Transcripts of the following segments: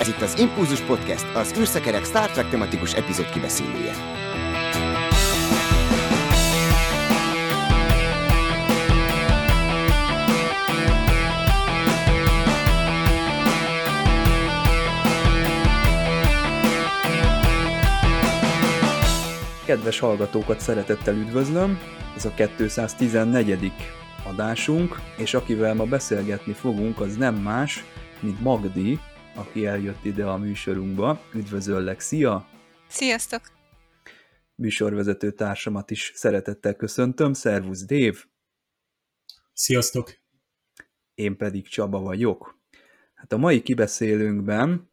Ez itt az Impulzus Podcast, az űrszekerek Star Trek tematikus epizód kibeszélője. Kedves hallgatókat szeretettel üdvözlöm, ez a 214. adásunk, és akivel ma beszélgetni fogunk, az nem más, mint Magdi, aki eljött ide a műsorunkba. Üdvözöllek, szia! Sziasztok! Műsorvezető társamat is szeretettel köszöntöm, szervusz Dév! Sziasztok! Én pedig Csaba vagyok. Hát a mai kibeszélőnkben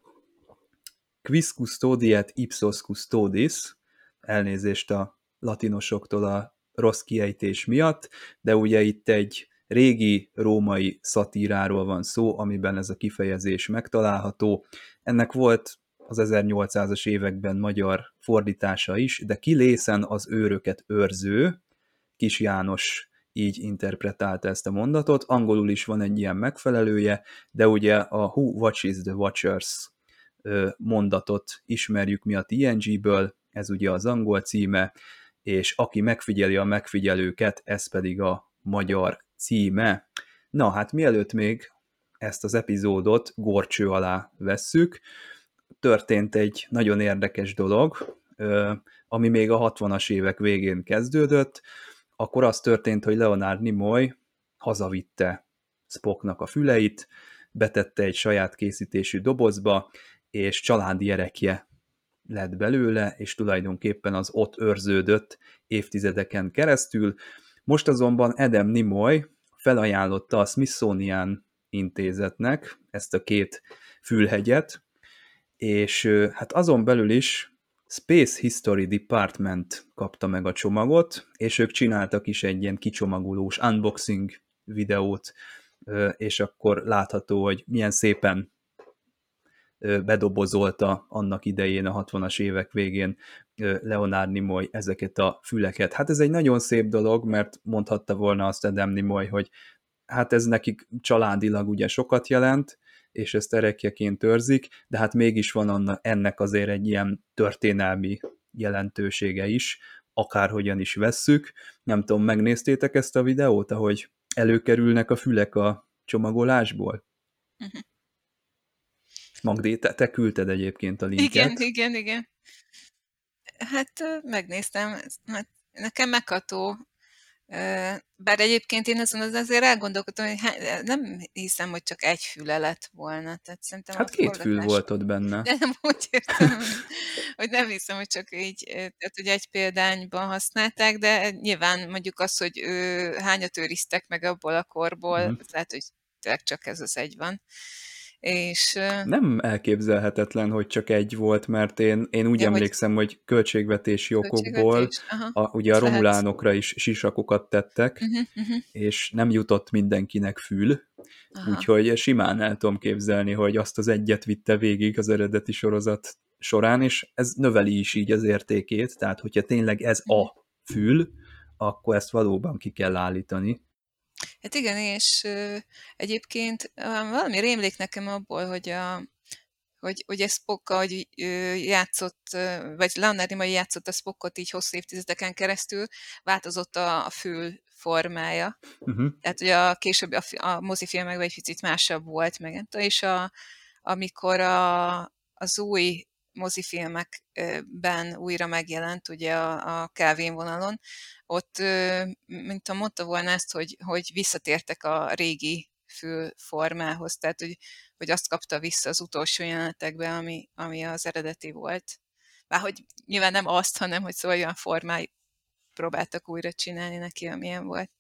Quis custodiet ipsos custodis, elnézést a latinosoktól a rossz kiejtés miatt, de ugye itt egy régi római szatíráról van szó, amiben ez a kifejezés megtalálható. Ennek volt az 1800-as években magyar fordítása is, de kilészen az őröket őrző, Kis János így interpretálta ezt a mondatot, angolul is van egy ilyen megfelelője, de ugye a Who Watches the Watchers mondatot ismerjük mi a TNG-ből, ez ugye az angol címe, és aki megfigyeli a megfigyelőket, ez pedig a magyar címe. Na hát mielőtt még ezt az epizódot gorcső alá vesszük, történt egy nagyon érdekes dolog, ami még a 60-as évek végén kezdődött, akkor az történt, hogy Leonard Nimoy hazavitte Spocknak a füleit, betette egy saját készítésű dobozba, és családi erekje lett belőle, és tulajdonképpen az ott őrződött évtizedeken keresztül. Most azonban Adam Nimoy felajánlotta a Smithsonian intézetnek ezt a két fülhegyet, és hát azon belül is Space History Department kapta meg a csomagot, és ők csináltak is egy ilyen kicsomagolós unboxing videót, és akkor látható, hogy milyen szépen bedobozolta annak idején, a 60-as évek végén Leonard Nimoy ezeket a füleket. Hát ez egy nagyon szép dolog, mert mondhatta volna azt Adam Nimoy, hogy hát ez nekik családilag ugye sokat jelent, és ezt erekjeként őrzik, de hát mégis van ennek azért egy ilyen történelmi jelentősége is, akárhogyan is vesszük. Nem tudom, megnéztétek ezt a videót, ahogy előkerülnek a fülek a csomagolásból? Uh-huh. Magdi, te, te küldted egyébként a linket. Igen, igen, igen. Hát megnéztem, hát nekem megható, bár egyébként én azon azért elgondolkodtam, hogy nem hiszem, hogy csak egy füle lett volna. Tehát szerintem hát két fül volt ott benne. De nem úgy értem, hogy nem hiszem, hogy csak így, tehát hogy egy példányban használták, de nyilván mondjuk az, hogy hányat őriztek meg abból a korból, mm. lehet, hogy csak ez az egy van. És, nem elképzelhetetlen, hogy csak egy volt, mert én, én úgy ja, emlékszem, hogy, hogy költségvetési okokból költségvetés, a, ugye a romulánokra is sisakokat tettek, uh-huh, uh-huh. és nem jutott mindenkinek fül, Aha. úgyhogy simán el tudom képzelni, hogy azt az egyet vitte végig az eredeti sorozat során, és ez növeli is így az értékét, tehát hogyha tényleg ez a mhm. fül, akkor ezt valóban ki kell állítani. Hát igen, és ö, egyébként valami rémlék nekem abból, hogy a hogy, hogy ez Spock, hogy játszott, vagy Leonard Nimoy játszott a Spockot így hosszú évtizedeken keresztül, változott a, a fül formája. Uh-huh. Tehát ugye a később a, a mozifilmekben egy picit másabb volt meg, és a, amikor a, az új mozifilmekben újra megjelent, ugye a, a Kelvin vonalon, ott, mint mondta volna ezt, hogy, hogy visszatértek a régi fülformához, tehát hogy, hogy azt kapta vissza az utolsó jelenetekben, ami, ami az eredeti volt. Bár hogy nyilván nem azt, hanem hogy szóval olyan formái próbáltak újra csinálni neki, amilyen volt.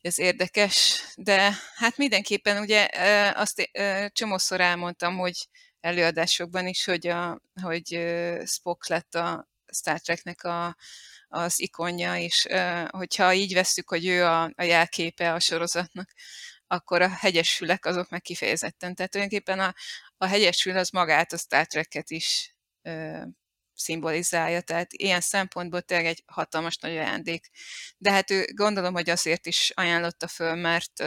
Ez érdekes, de hát mindenképpen ugye azt csomószor elmondtam, hogy előadásokban is, hogy, a, hogy Spock lett a Star Treknek a, az ikonja, és hogyha így veszük, hogy ő a, a jelképe a sorozatnak, akkor a hegyes fülek azok meg kifejezetten. Tehát tulajdonképpen a, a hegyes fül az magát a Star Trek-et is ö, szimbolizálja, tehát ilyen szempontból tényleg egy hatalmas nagy ajándék. De hát ő gondolom, hogy azért is ajánlotta föl, mert,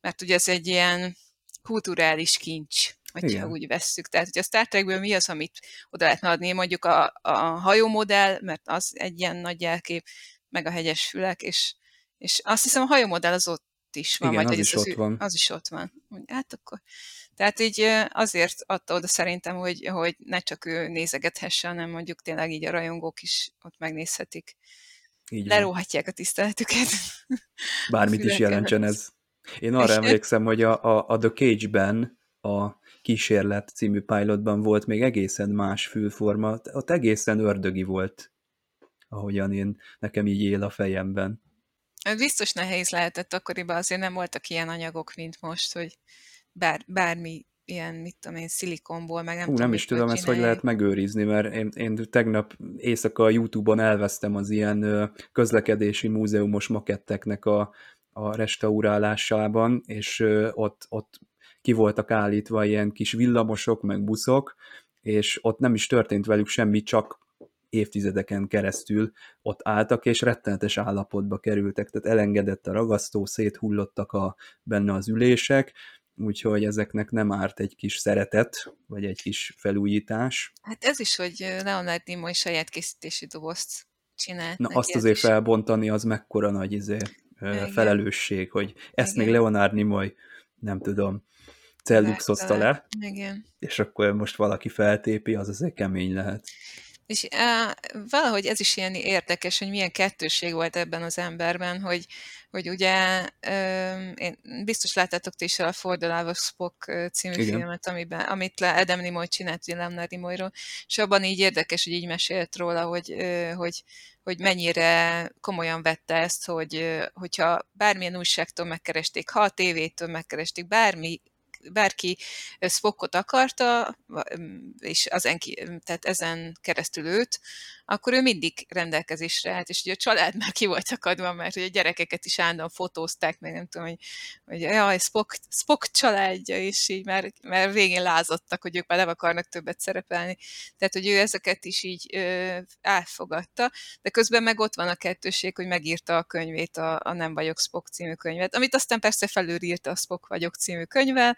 mert ugye ez egy ilyen kulturális kincs. Hogyha úgy vesszük. Tehát, hogy a Star Trekből mi az, amit oda lehetne adni, mondjuk a, a hajómodell, mert az egy ilyen nagy jelkép, meg a hegyes fülek, és, és azt hiszem a hajómodell az ott is van. Igen, vagy az is ez ott van. Az is ott van. Hát akkor... Tehát így azért adta oda szerintem, hogy, hogy ne csak ő nézegethesse, hanem mondjuk tényleg így a rajongók is ott megnézhetik. Így van. Leróhatják a tiszteletüket. Bármit is jelentsen ez. Én arra És- emlékszem, hogy a, a, a The Cage-ben, a kísérlet című pilotban volt még egészen más fülforma, ott egészen ördögi volt, ahogyan én, nekem így él a fejemben. Ez Biztos nehéz lehetett akkoriban, azért nem voltak ilyen anyagok, mint most, hogy bár, bármi ilyen, mit tudom én, szilikonból, meg nem Hú, tudom, nem is tudom, ezt hogy lehet megőrizni, mert én, én tegnap éjszaka a Youtube-on elvesztem az ilyen közlekedési múzeumos maketteknek a, a restaurálásában, és ott, ott ki voltak állítva ilyen kis villamosok, meg buszok, és ott nem is történt velük semmi, csak évtizedeken keresztül ott álltak, és rettenetes állapotba kerültek, tehát elengedett a ragasztó, széthullottak a, benne az ülések, úgyhogy ezeknek nem árt egy kis szeretet, vagy egy kis felújítás. Hát ez is, hogy Leonard Nimoy saját készítési dobozt csinált. Na azt azért is- felbontani, az mekkora nagy izé, Igen. felelősség, hogy ezt még Igen. Leonard Nimoy, nem tudom, celluxozta le, Igen. és akkor most valaki feltépi, az azért kemény lehet. És uh, valahogy ez is ilyen érdekes, hogy milyen kettősség volt ebben az emberben, hogy, hogy ugye um, én biztos láttátok ti is a For the Love of Spock ö, című Igen. filmet, amiben, amit le Adam Nimoy csinált, ugye Leonard Nimoyról, és abban így érdekes, hogy így mesélt róla, hogy, ö, hogy, hogy mennyire komolyan vette ezt, hogy ö, hogyha bármilyen újságtól megkeresték, ha a tévétől megkeresték, bármi bárki Spockot akarta, és ezen, ki, tehát ezen keresztül őt, akkor ő mindig rendelkezésre állt, és ugye a család már ki volt akadva, mert ugye a gyerekeket is állandóan fotózták, meg nem tudom, hogy, hogy jaj, Spock, Spock családja, és így már, már végén lázadtak, hogy ők már nem akarnak többet szerepelni. Tehát, hogy ő ezeket is így ö, elfogadta, de közben meg ott van a kettőség, hogy megírta a könyvét, a, a Nem vagyok Spock című könyvet, amit aztán persze felülírta a Spock vagyok című könyvvel,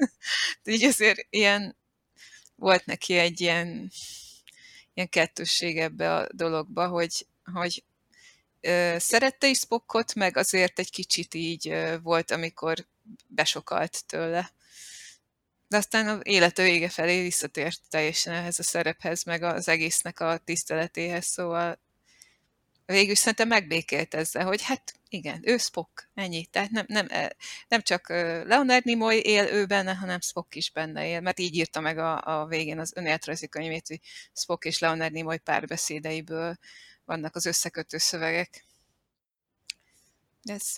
így azért ilyen, volt neki egy ilyen, ilyen kettősség ebbe a dologba, hogy, hogy ö, szerette is Spockot, meg azért egy kicsit így ö, volt, amikor besokalt tőle. De aztán az élete vége felé visszatért teljesen ehhez a szerephez, meg az egésznek a tiszteletéhez, szóval végül szerintem megbékélt ezzel, hogy hát igen, ő Spock, ennyi. Tehát nem, nem, eh, nem csak Leonard Nimoy él ő benne, hanem Spock is benne él, mert így írta meg a, a végén az önéletrajzi könyvét, hogy Spock és Leonard Nimoy párbeszédeiből vannak az összekötő szövegek. Ez.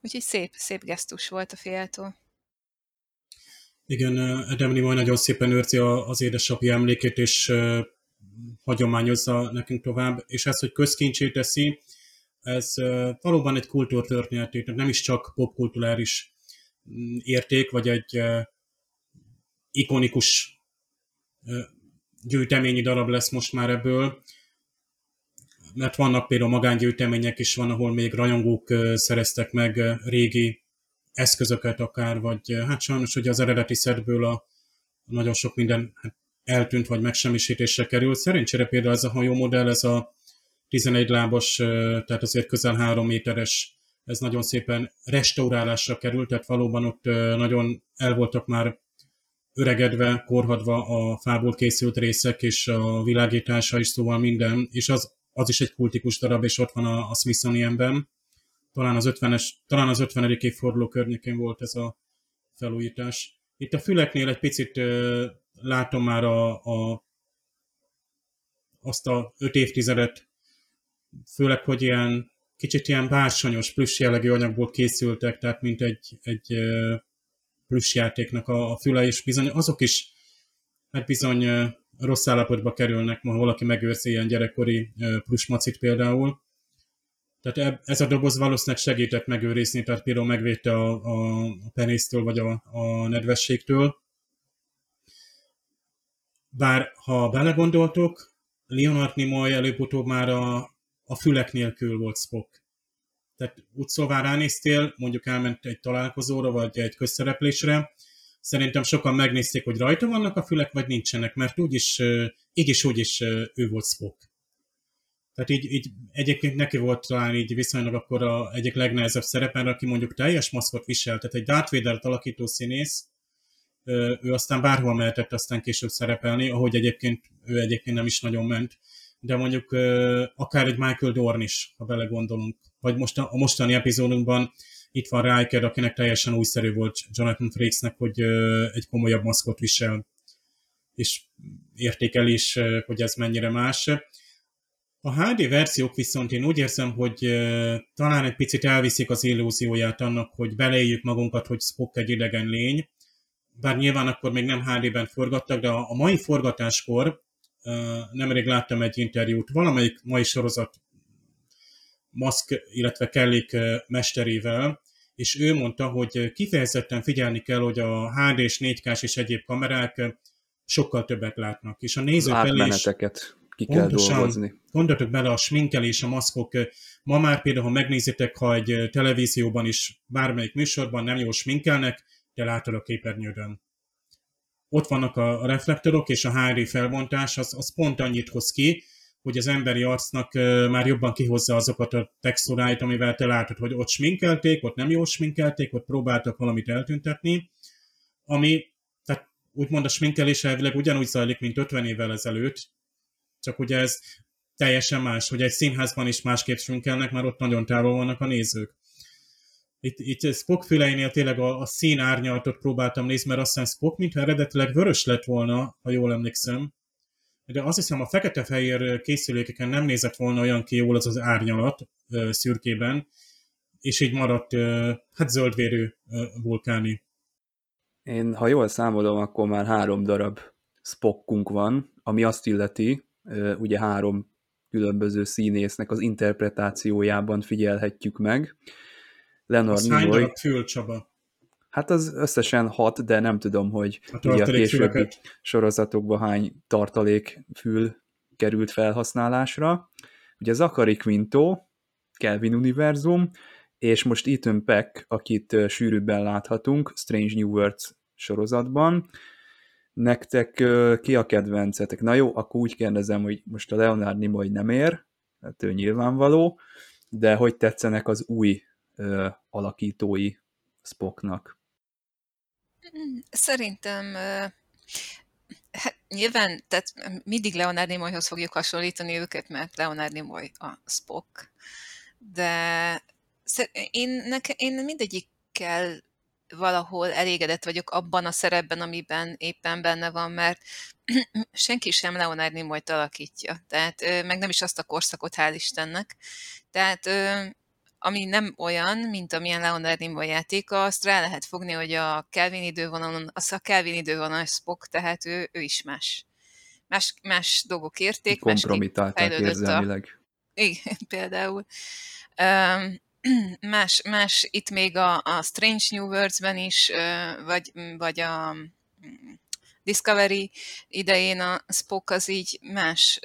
Úgyhogy szép, szép gesztus volt a fiától. Igen, Adam Nimoy nagyon szépen őrzi az édesapja emlékét, és hagyományozza nekünk tovább, és ez, hogy közkincsé teszi, ez valóban egy kultúrtörténeti, tehát nem is csak popkulturális mm, érték, vagy egy ikonikus gyűjteményi darab lesz most már ebből, mert vannak például magángyűjtemények is van, ahol még rajongók szereztek meg régi eszközöket akár, vagy hát sajnos ugye az eredeti szedből a nagyon sok minden hát, eltűnt, vagy megsemmisítésre került. Szerencsére például ez a hajómodell, ez a 11 lábas, tehát azért közel 3 méteres, ez nagyon szépen restaurálásra került, tehát valóban ott nagyon el voltak már öregedve, korhadva a fából készült részek, és a világítása is, szóval minden, és az, az is egy kultikus darab, és ott van a, a Smithsonianben. Talán az 50-es, talán az 50. évforduló környékén volt ez a felújítás. Itt a füleknél egy picit látom már a, a, azt a öt évtizedet, főleg, hogy ilyen kicsit ilyen bársonyos, plusz jellegű anyagból készültek, tehát mint egy, egy ö, plusz játéknak a, a füle, és bizony azok is hát bizony rossz állapotba kerülnek, ma valaki megőrzi ilyen gyerekkori plusz macit például. Tehát ez a doboz valószínűleg segített megőrizni, tehát például megvédte a, a penésztől vagy a, a nedvességtől. Bár ha belegondoltok, Leonard Nimoy előbb-utóbb már a, a fülek nélkül volt Spock. Tehát úgy szóval ránéztél, mondjuk elment egy találkozóra, vagy egy közszereplésre, szerintem sokan megnézték, hogy rajta vannak a fülek, vagy nincsenek, mert úgyis, így is úgy is ő volt Spock. Tehát így, így egyébként neki volt talán így viszonylag akkor a egyik legnehezebb szerepen, aki mondjuk teljes maszkot visel, tehát egy Darth vader alakító színész, ő aztán bárhol mehetett aztán később szerepelni, ahogy egyébként ő egyébként nem is nagyon ment, de mondjuk akár egy Michael Dorn is, ha belegondolunk, vagy most a, mostani epizódunkban itt van Riker, akinek teljesen újszerű volt Jonathan Frakesnek, hogy egy komolyabb maszkot visel, és értékel is, hogy ez mennyire más. A HD verziók viszont én úgy érzem, hogy talán egy picit elviszik az illúzióját annak, hogy beléjük magunkat, hogy Spock egy idegen lény, bár nyilván akkor még nem HD-ben forgattak, de a mai forgatáskor nemrég láttam egy interjút, valamelyik mai sorozat Musk, illetve Kellik mesterével, és ő mondta, hogy kifejezetten figyelni kell, hogy a HD és 4K és egyéb kamerák sokkal többet látnak, és a nézők elé is ki kell pontosan, dolgozni. Gondoltok bele a sminkelés, a maszkok. Ma már például, ha megnézitek, ha egy televízióban is, bármelyik műsorban nem jól sminkelnek, de látod a képernyődön. Ott vannak a reflektorok, és a HRI felbontás, az, az pont annyit hoz ki, hogy az emberi arcnak már jobban kihozza azokat a textúráit, amivel te látod, hogy ott sminkelték, ott nem jól sminkelték, ott próbáltak valamit eltüntetni, ami, tehát úgymond a sminkelés elvileg ugyanúgy zajlik, mint 50 évvel ezelőtt, csak ugye ez teljesen más, hogy egy színházban is másképp sminkelnek, mert ott nagyon távol vannak a nézők. Itt, itt Spock füleinél tényleg a, a szín árnyalatot próbáltam nézni, mert azt hiszem Spock, mintha eredetileg vörös lett volna, ha jól emlékszem, de azt hiszem a fekete-fehér készülékeken nem nézett volna olyan ki jól az az árnyalat szürkében, és így maradt hát zöldvérű vulkáni. Én, ha jól számolom, akkor már három darab Spockunk van, ami azt illeti, ugye három különböző színésznek az interpretációjában figyelhetjük meg. Leonard Nimoy... fül, Csaba? Hát az összesen hat, de nem tudom, hogy a, ugye a későbbi sorozatokban hány tartalék fül került felhasználásra. Ugye Zachary Quinto, Kelvin Univerzum, és most Ethan Peck, akit sűrűbben láthatunk Strange New Worlds sorozatban. Nektek ki a kedvencetek? Na jó, akkor úgy kérdezem, hogy most a Leonard Nimoy nem ér, hát ő nyilvánvaló, de hogy tetszenek az új ö, alakítói Spocknak? Szerintem hát nyilván, tehát mindig Leonard Nimoyhoz fogjuk hasonlítani őket, mert Leonard Nimoy a Spock, de én, neke, én mindegyikkel valahol elégedett vagyok abban a szerepben, amiben éppen benne van, mert senki sem Leonard Nimoy-t alakítja, tehát meg nem is azt a korszakot, hál' Istennek. Tehát ami nem olyan, mint amilyen Leonard Nimoy játéka, azt rá lehet fogni, hogy a Kelvin idővonalon, az a Kelvin idővonal Spock, tehát ő, ő is más. Más, más dolgok érték, Kompromitálták érzelmileg. A... Igen, például. Um, más, más itt még a, a Strange New Worlds-ben is, vagy, vagy a mm, Discovery idején a Spock az így más,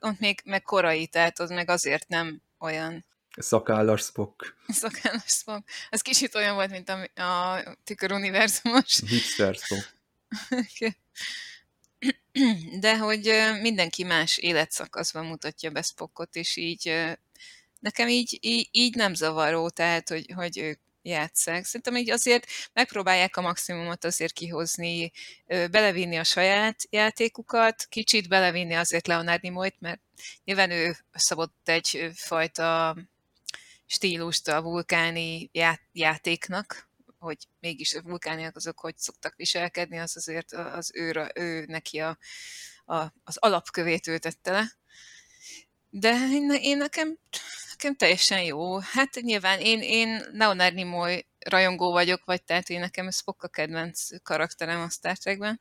ott még meg korai, tehát az meg azért nem olyan Szakállas Spock. Szakállas Spock. Ez kicsit olyan volt, mint a, a tükör univerzumos. Hipster Spock. De hogy mindenki más életszakaszban mutatja be Spockot, és így nekem így, így, így nem zavaró, tehát hogy, hogy ők játszák. Szerintem így azért megpróbálják a maximumot azért kihozni, belevinni a saját játékukat, kicsit belevinni azért Leonard Nimoy-t, mert nyilván ő szabott egyfajta stílust a vulkáni játéknak, hogy mégis a vulkániak azok hogy szoktak viselkedni, az azért az ő, ő neki a, a, az alapkövét ő tette le. De én, én nekem, nekem teljesen jó. Hát nyilván én, én Leonard Nimoy rajongó vagyok, vagy tehát én nekem Spock a kedvenc karakterem a Star Trekben.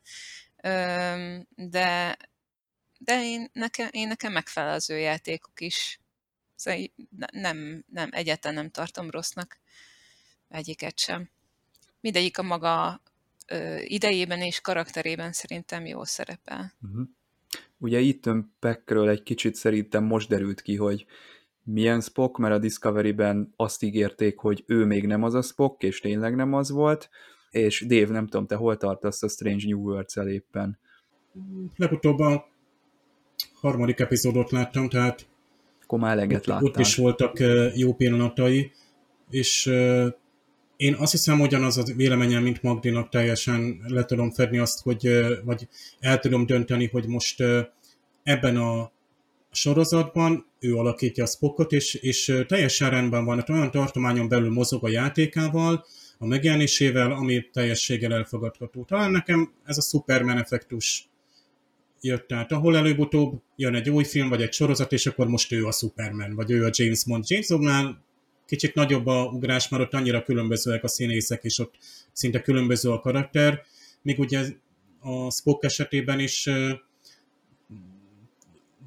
De, de én, nekem, én nekem megfelel játékok is. Szóval nem, nem, egyáltalán nem tartom rossznak egyiket sem. Mindegyik a maga ö, idejében és karakterében szerintem jól szerepel. Uh-huh. Ugye itt Peckről egy kicsit szerintem most derült ki, hogy milyen Spock, mert a Discovery-ben azt ígérték, hogy ő még nem az a Spock, és tényleg nem az volt, és Dave, nem tudom, te hol tartasz a Strange New Worlds-el éppen? Legutóbb a harmadik epizódot láttam, tehát Akkor már eleget ott, láttál. ott is voltak jó pillanatai, és én azt hiszem, ugyanaz a véleményem, mint Magdinak teljesen le tudom fedni azt, hogy, vagy el tudom dönteni, hogy most ebben a sorozatban ő alakítja a Spockot, és, és teljesen rendben van, hát olyan tartományon belül mozog a játékával, a megjelenésével, ami teljességgel elfogadható. Talán nekem ez a Superman effektus jött át, ahol előbb-utóbb jön egy új film, vagy egy sorozat, és akkor most ő a Superman, vagy ő a James Bond. James Bondnál kicsit nagyobb a ugrás, mert ott annyira különbözőek a színészek, és ott szinte különböző a karakter, míg ugye a Spock esetében is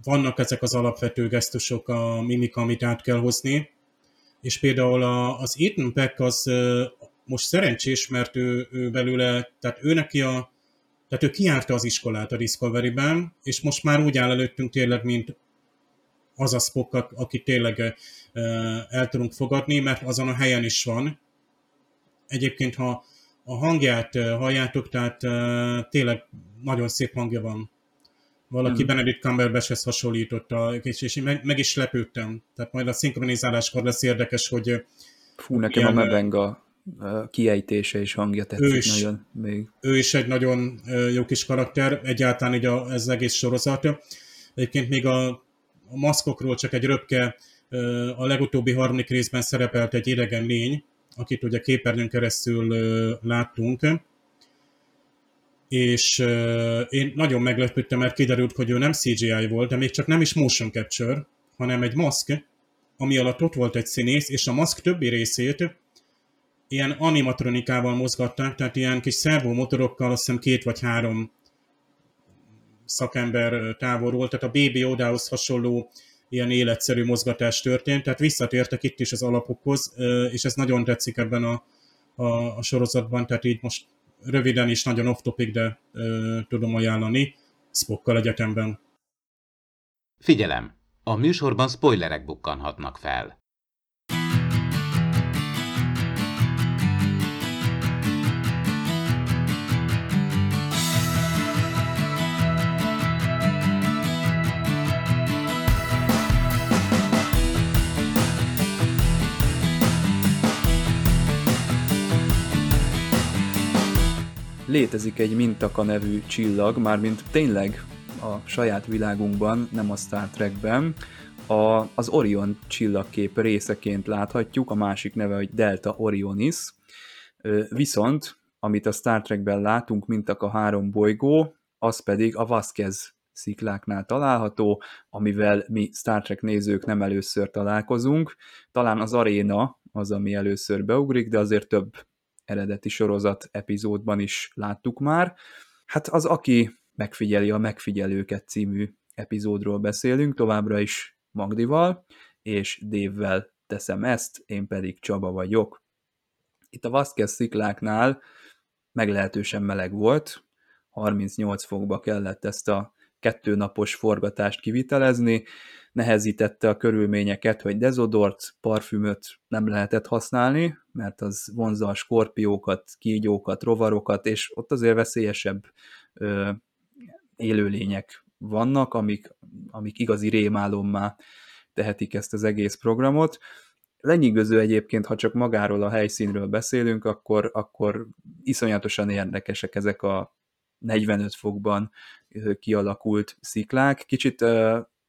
vannak ezek az alapvető gesztusok, a mimika, amit át kell hozni, és például a, az Ethan Peck az most szerencsés, mert ő, ő belőle, tehát ő neki a, tehát ő kiárta az iskolát a Discovery-ben, és most már úgy áll előttünk tényleg, mint az a Spock, ak- aki tényleg el tudunk fogadni, mert azon a helyen is van. Egyébként, ha a hangját halljátok, tehát tényleg nagyon szép hangja van. Valaki Hmm. Benedict Cumberbatchhez hasonlította, és, és én meg, meg is lepődtem. Tehát majd a szinkronizáláskor lesz érdekes, hogy Fú, nekem a ilyen, ö, Mebenga kiejtése és hangja tetszik is. nagyon még. ő is egy nagyon jó kis karakter, egyáltalán így a, ez az egész sorozat. Egyébként még a, a maszkokról csak egy röpke, a legutóbbi harmadik részben szerepelt egy idegen lény, akit ugye képernyőn keresztül láttunk, és én nagyon meglepődtem, mert kiderült, hogy ő nem CGI volt, de még csak nem is motion capture, hanem egy maszk, ami alatt ott volt egy színész, és a maszk többi részét ilyen animatronikával mozgatták, tehát ilyen kis szervomotorokkal, azt hiszem két vagy három szakember távolról, tehát a Baby Odához hasonló ilyen életszerű mozgatás történt, tehát visszatértek itt is az alapokhoz, és ez nagyon tetszik ebben a, a, a sorozatban, tehát így most röviden is nagyon off-topic, de ö, tudom ajánlani Spockkal egyetemben. Figyelem! A műsorban spoilerek bukkanhatnak fel. Létezik egy Mintaka nevű csillag, mármint tényleg a saját világunkban, nem a Star Trekben, a, az Orion csillagkép részeként láthatjuk, a másik neve, hogy Delta Orionis. Viszont, amit a Star Trekben látunk, mintak a három bolygó, az pedig a Vasquez szikláknál található, amivel mi Star Trek nézők nem először találkozunk. Talán az aréna az, ami először beugrik, de azért több eredeti sorozat epizódban is láttuk már. Hát az, aki megfigyeli a Megfigyelőket című epizódról beszélünk, továbbra is Magdival, és Dévvel teszem ezt, én pedig Csaba vagyok. Itt a Vasquez szikláknál meglehetősen meleg volt, 38 fokba kellett ezt a kettő napos forgatást kivitelezni, nehezítette a körülményeket, hogy dezodort, parfümöt nem lehetett használni, mert az vonzza a skorpiókat, kígyókat, rovarokat, és ott azért veszélyesebb ö, élőlények vannak, amik, amik igazi rémálommá tehetik ezt az egész programot. Lenyűgöző egyébként, ha csak magáról a helyszínről beszélünk, akkor, akkor iszonyatosan érdekesek ezek a 45 fokban kialakult sziklák. Kicsit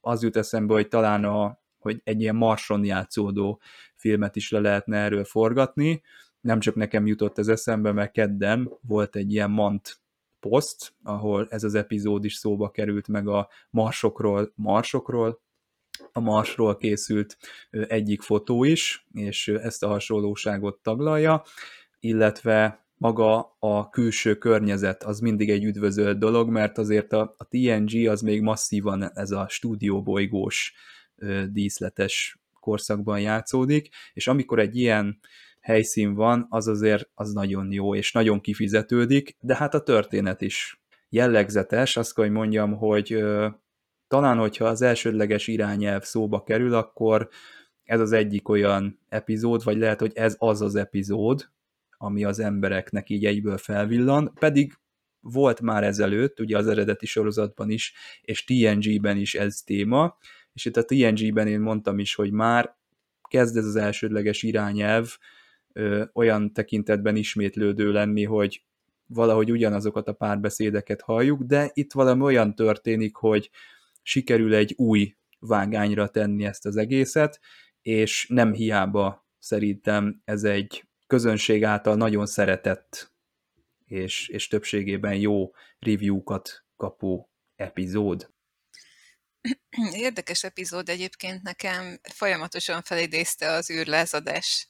az jut eszembe, hogy talán a, hogy egy ilyen marson játszódó filmet is le lehetne erről forgatni. Nem csak nekem jutott ez eszembe, mert kedden volt egy ilyen mant poszt, ahol ez az epizód is szóba került, meg a marsokról, marsokról, a Marsról készült egyik fotó is, és ezt a hasonlóságot taglalja, illetve maga a külső környezet az mindig egy üdvözölt dolog, mert azért a, a TNG az még masszívan ez a stúdióbolygós díszletes korszakban játszódik, és amikor egy ilyen helyszín van, az azért az nagyon jó, és nagyon kifizetődik, de hát a történet is jellegzetes, azt kell, hogy mondjam, hogy talán, hogyha az elsődleges irányelv szóba kerül, akkor ez az egyik olyan epizód, vagy lehet, hogy ez az az epizód, ami az embereknek így egyből felvillan, pedig volt már ezelőtt, ugye az eredeti sorozatban is, és TNG-ben is ez téma, és itt a TNG-ben én mondtam is, hogy már kezd ez az elsődleges irányelv ö, olyan tekintetben ismétlődő lenni, hogy valahogy ugyanazokat a párbeszédeket halljuk, de itt valami olyan történik, hogy sikerül egy új vágányra tenni ezt az egészet, és nem hiába szerintem ez egy közönség által nagyon szeretett és, és többségében jó review-kat kapó epizód. Érdekes epizód egyébként nekem folyamatosan felidézte az űrlázadás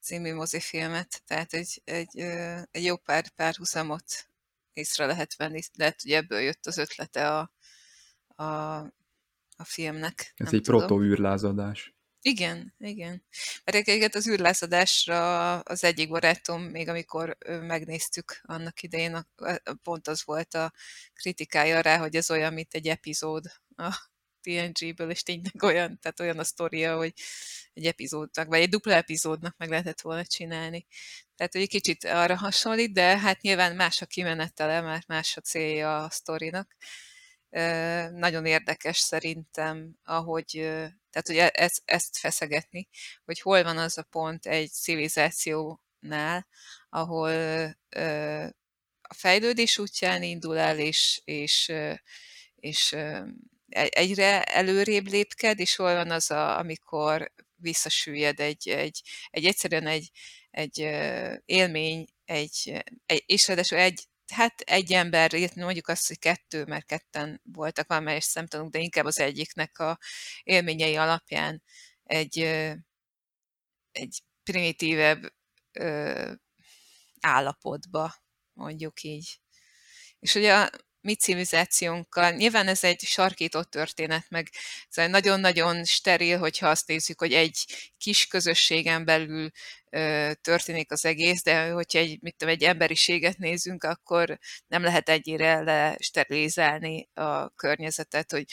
című mozifilmet, tehát egy, egy, egy jó pár párhuzamot észre lehet venni, lehet, hogy ebből jött az ötlete a, a, a filmnek. Ez egy proto-űrlázadás. Igen, igen. Mert egyébként az űrlázadásra az egyik barátom, még amikor megnéztük annak idején, pont az volt a kritikája rá, hogy ez olyan, mint egy epizód a TNG-ből, és tényleg olyan, tehát olyan a sztoria, hogy egy epizódnak, vagy egy dupla epizódnak meg lehetett volna csinálni. Tehát, hogy egy kicsit arra hasonlít, de hát nyilván más a kimenetele, mert más a célja a sztorinak. Nagyon érdekes szerintem, ahogy, tehát, hogy e-, ezt, ezt feszegetni, hogy hol van az a pont egy civilizációnál, ahol a fejlődés útján indul el, és, és, és egyre előrébb lépked, és hol van az, a, amikor visszasüllyed egy, egy, egy egyszerűen egy, egy élmény, egy, egy, és ráadásul egy, hát egy ember, mondjuk azt, hogy kettő, mert ketten voltak valamelyes szemtanúk, de inkább az egyiknek a élményei alapján egy, egy primitívebb állapotba, mondjuk így. És ugye mi civilizációnkkal. Nyilván ez egy sarkított történet, meg nagyon-nagyon steril, hogyha azt nézzük, hogy egy kis közösségen belül ö, történik az egész, de hogyha egy, mit tudom, egy emberiséget nézünk, akkor nem lehet egyére lesterilizálni a környezetet, hogy,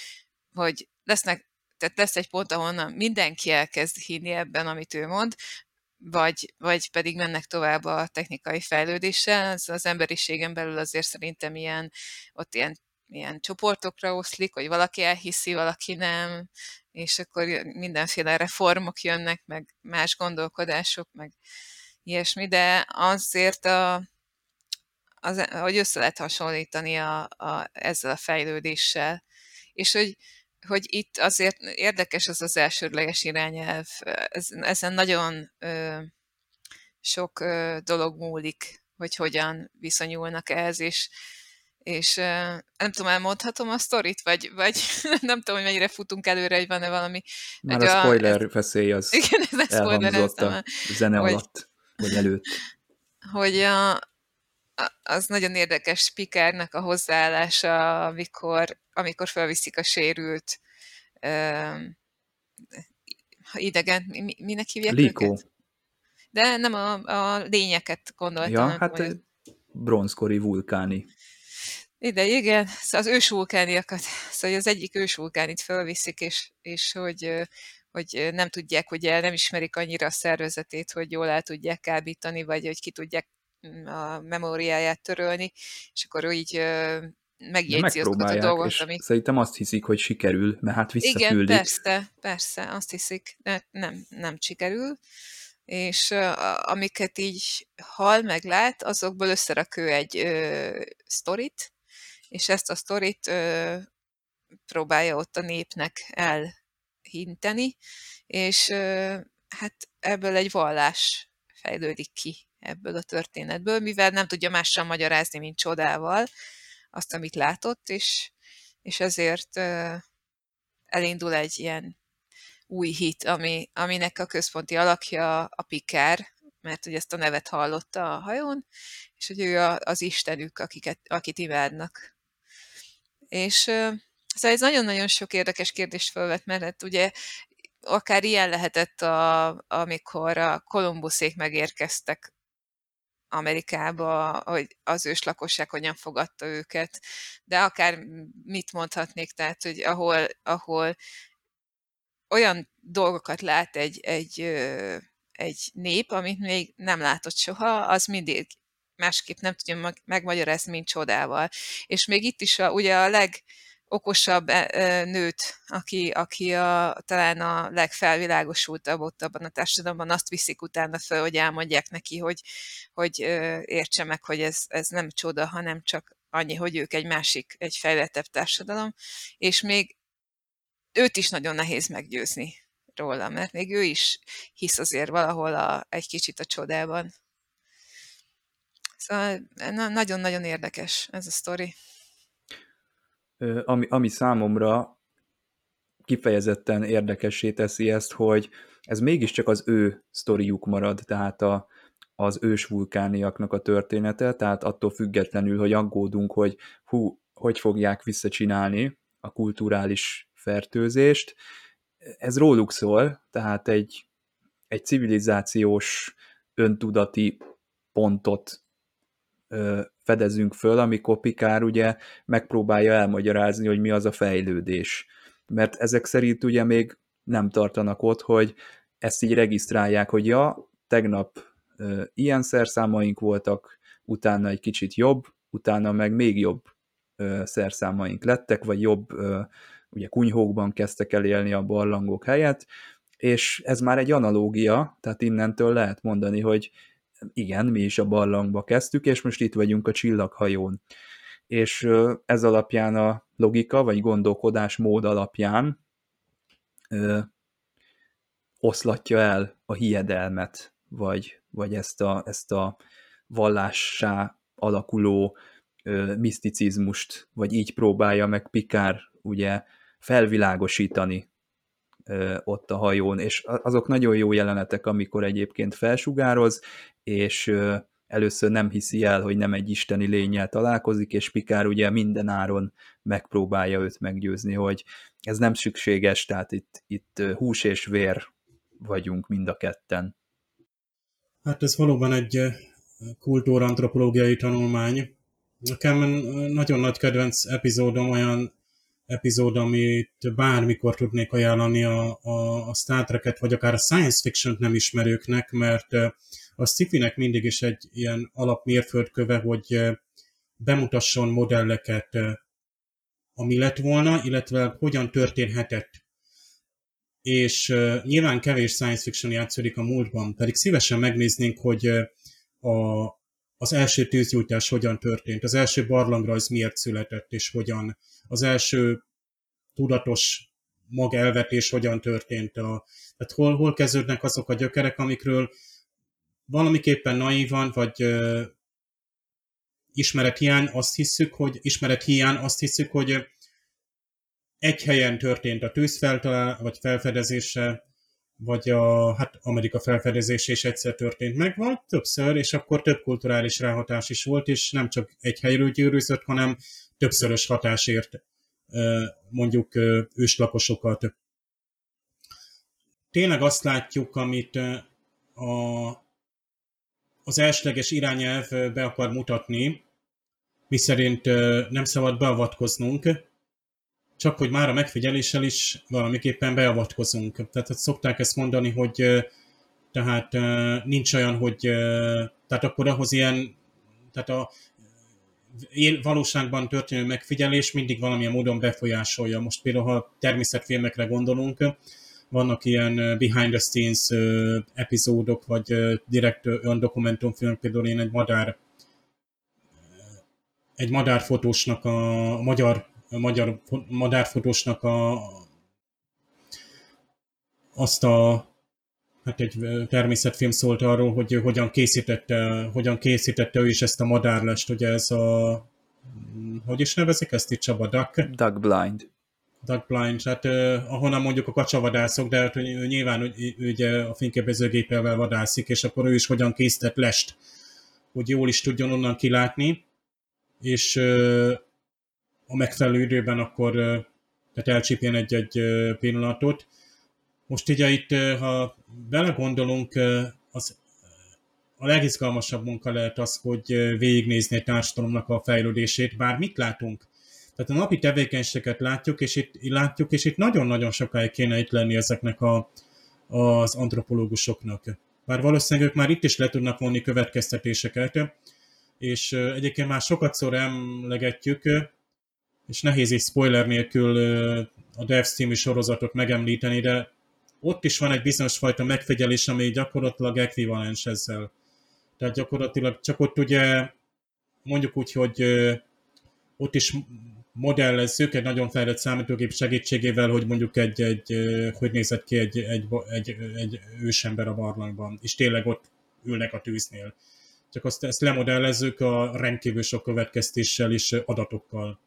hogy lesznek tehát lesz egy pont, ahonnan mindenki elkezd hinni ebben, amit ő mond, vagy, vagy pedig mennek tovább a technikai fejlődéssel. Az, az emberiségen belül azért szerintem ilyen, ott ilyen, ilyen csoportokra oszlik, hogy valaki elhiszi, valaki nem, és akkor mindenféle reformok jönnek, meg más gondolkodások, meg ilyesmi, de azért a, az, hogy össze lehet hasonlítani a, a, ezzel a fejlődéssel. És hogy hogy itt azért érdekes az az elsődleges irányelv. Ez, ezen nagyon sok dolog múlik, hogy hogyan viszonyulnak ehhez, és, és nem tudom, elmondhatom a sztorit, vagy, vagy nem tudom, hogy mennyire futunk előre, hogy van-e valami... Már a spoiler a, veszély az igen, ez elhangzott a zene hogy, alatt, vagy előtt. Hogy a, az nagyon érdekes Pikárnak a hozzáállása, amikor, amikor felviszik a sérült uh, idegen, mi, minek hívják őket? De nem a, a lényeket gondoltam. Ja, hát hogy... bronzkori vulkáni. Ide, igen, szóval az ősvulkániakat, szóval az egyik ősvulkánit felviszik, és, és hogy, hogy nem tudják, ugye nem ismerik annyira a szervezetét, hogy jól el tudják kábítani, vagy hogy ki tudják a memóriáját törölni, és akkor ő így megjegyzi azokat a dolgot, és amik... szerintem azt hiszik, hogy sikerül, mert hát visszaküldik. Igen, persze, persze, azt hiszik, de nem, nem sikerül, és amiket így hal, meg lát, azokból összerak ő egy uh, sztorit, és ezt a sztorit uh, próbálja ott a népnek elhinteni, és uh, hát ebből egy vallás fejlődik ki ebből a történetből, mivel nem tudja mással magyarázni, mint csodával azt, amit látott, és, és ezért elindul egy ilyen új hit, ami, aminek a központi alakja a Pikár, mert hogy ezt a nevet hallotta a hajón, és hogy ő a, az istenük, akiket, akit imádnak. És szóval ez nagyon-nagyon sok érdekes kérdést felvet, mert hát ugye akár ilyen lehetett, a, amikor a Kolumbuszék megérkeztek Amerikába, hogy az őslakosság hogyan fogadta őket, de akár mit mondhatnék, tehát, hogy ahol, ahol olyan dolgokat lát egy, egy, egy nép, amit még nem látott soha, az mindig másképp nem tudja megmagyarázni, mint csodával. És még itt is a, ugye a leg, okosabb e, e, nőt, aki, aki a, talán a legfelvilágosultabb ott abban a társadalomban, azt viszik utána föl, hogy elmondják neki, hogy, hogy értse meg, hogy ez, ez nem csoda, hanem csak annyi, hogy ők egy másik, egy fejlettebb társadalom, és még őt is nagyon nehéz meggyőzni róla, mert még ő is hisz azért valahol a, egy kicsit a csodában. Szóval nagyon-nagyon érdekes ez a sztori ami, ami számomra kifejezetten érdekessé teszi ezt, hogy ez mégiscsak az ő sztoriuk marad, tehát a, az ős vulkániaknak a története, tehát attól függetlenül, hogy aggódunk, hogy hú, hogy fogják visszacsinálni a kulturális fertőzést, ez róluk szól, tehát egy, egy civilizációs öntudati pontot fedezünk föl, amikor Pikár ugye megpróbálja elmagyarázni, hogy mi az a fejlődés. Mert ezek szerint ugye még nem tartanak ott, hogy ezt így regisztrálják, hogy ja, tegnap ilyen szerszámaink voltak, utána egy kicsit jobb, utána meg még jobb szerszámaink lettek, vagy jobb ugye kunyhókban kezdtek el élni a barlangok helyett, és ez már egy analógia, tehát innentől lehet mondani, hogy igen, mi is a barlangba kezdtük, és most itt vagyunk a csillaghajón. És ez alapján a logika, vagy gondolkodás mód alapján ö, oszlatja el a hiedelmet, vagy, vagy ezt, a, ezt a vallássá alakuló ö, miszticizmust, vagy így próbálja meg Pikár ugye felvilágosítani ott a hajón, és azok nagyon jó jelenetek, amikor egyébként felsugároz, és először nem hiszi el, hogy nem egy isteni lényel találkozik, és Pikár ugye minden áron megpróbálja őt meggyőzni, hogy ez nem szükséges, tehát itt, itt hús és vér vagyunk mind a ketten. Hát ez valóban egy kultúrantropológiai tanulmány. Nekem nagyon nagy kedvenc epizódom olyan epizód, amit bármikor tudnék ajánlani a, a, a Star Trek-et, vagy akár a science fiction nem ismerőknek, mert a sci mindig is egy ilyen alapmérföldköve, hogy bemutasson modelleket, ami lett volna, illetve hogyan történhetett. És nyilván kevés science fiction játszódik a múltban, pedig szívesen megnéznénk, hogy a, az első tűzgyújtás hogyan történt, az első barlangrajz miért született, és hogyan, az első tudatos magelvetés hogyan történt, a, tehát hol, hol kezdődnek azok a gyökerek, amikről valamiképpen naívan, vagy uh, ismerethiány azt hiszük, hogy ismerethiány azt hiszük, hogy egy helyen történt a tűzfeltalál, vagy felfedezése, vagy a hát Amerika felfedezése is egyszer történt meg, vagy többször, és akkor több kulturális ráhatás is volt, és nem csak egy helyről gyűrűzött, hanem többszörös hatásért mondjuk őslakosokat. Tényleg azt látjuk, amit a, az elsőleges irányelv be akar mutatni, miszerint nem szabad beavatkoznunk, csak hogy már a megfigyeléssel is valamiképpen beavatkozunk. Tehát szokták ezt mondani, hogy tehát nincs olyan, hogy tehát akkor ahhoz ilyen, tehát a valóságban történő megfigyelés mindig valamilyen módon befolyásolja. Most például, ha természetfilmekre gondolunk, vannak ilyen behind the scenes epizódok, vagy direkt olyan dokumentumfilm, például én egy madár egy madárfotósnak a, magyar, magyar madárfotósnak a azt a hát egy természetfilm szólt arról, hogy hogyan készítette, hogyan készítette ő is ezt a madárlest, ugye ez a hogy is nevezik ezt itt Csaba? Duck? Duck Blind. Duck Blind, hát uh, ahonnan mondjuk a kacsavadászok, de hát, ő, nyilván ő, ugye a fényképezőgépelvel vadászik, és akkor ő is hogyan készített lest, hogy jól is tudjon onnan kilátni, és uh, a megfelelő időben akkor tehát elcsípjen egy-egy pillanatot, most ugye itt, ha belegondolunk, az a legizgalmasabb munka lehet az, hogy végignézni egy társadalomnak a fejlődését, bár mit látunk? Tehát a napi tevékenységet látjuk, és itt látjuk, és itt nagyon-nagyon sokáig kéne itt lenni ezeknek a, az antropológusoknak. bár valószínűleg ők már itt is le tudnak vonni következtetéseket, és egyébként már sokat szor emlegetjük, és nehéz egy spoiler nélkül a Devs című sorozatot megemlíteni, de ott is van egy bizonyos fajta megfigyelés, ami gyakorlatilag ekvivalens ezzel. Tehát gyakorlatilag csak ott ugye mondjuk úgy, hogy ott is modellezzük egy nagyon fejlett számítógép segítségével, hogy mondjuk egy, egy hogy nézett ki egy, egy, egy, egy ősember a barlangban, és tényleg ott ülnek a tűznél. Csak azt ezt lemodellezzük a rendkívül sok következtéssel és adatokkal.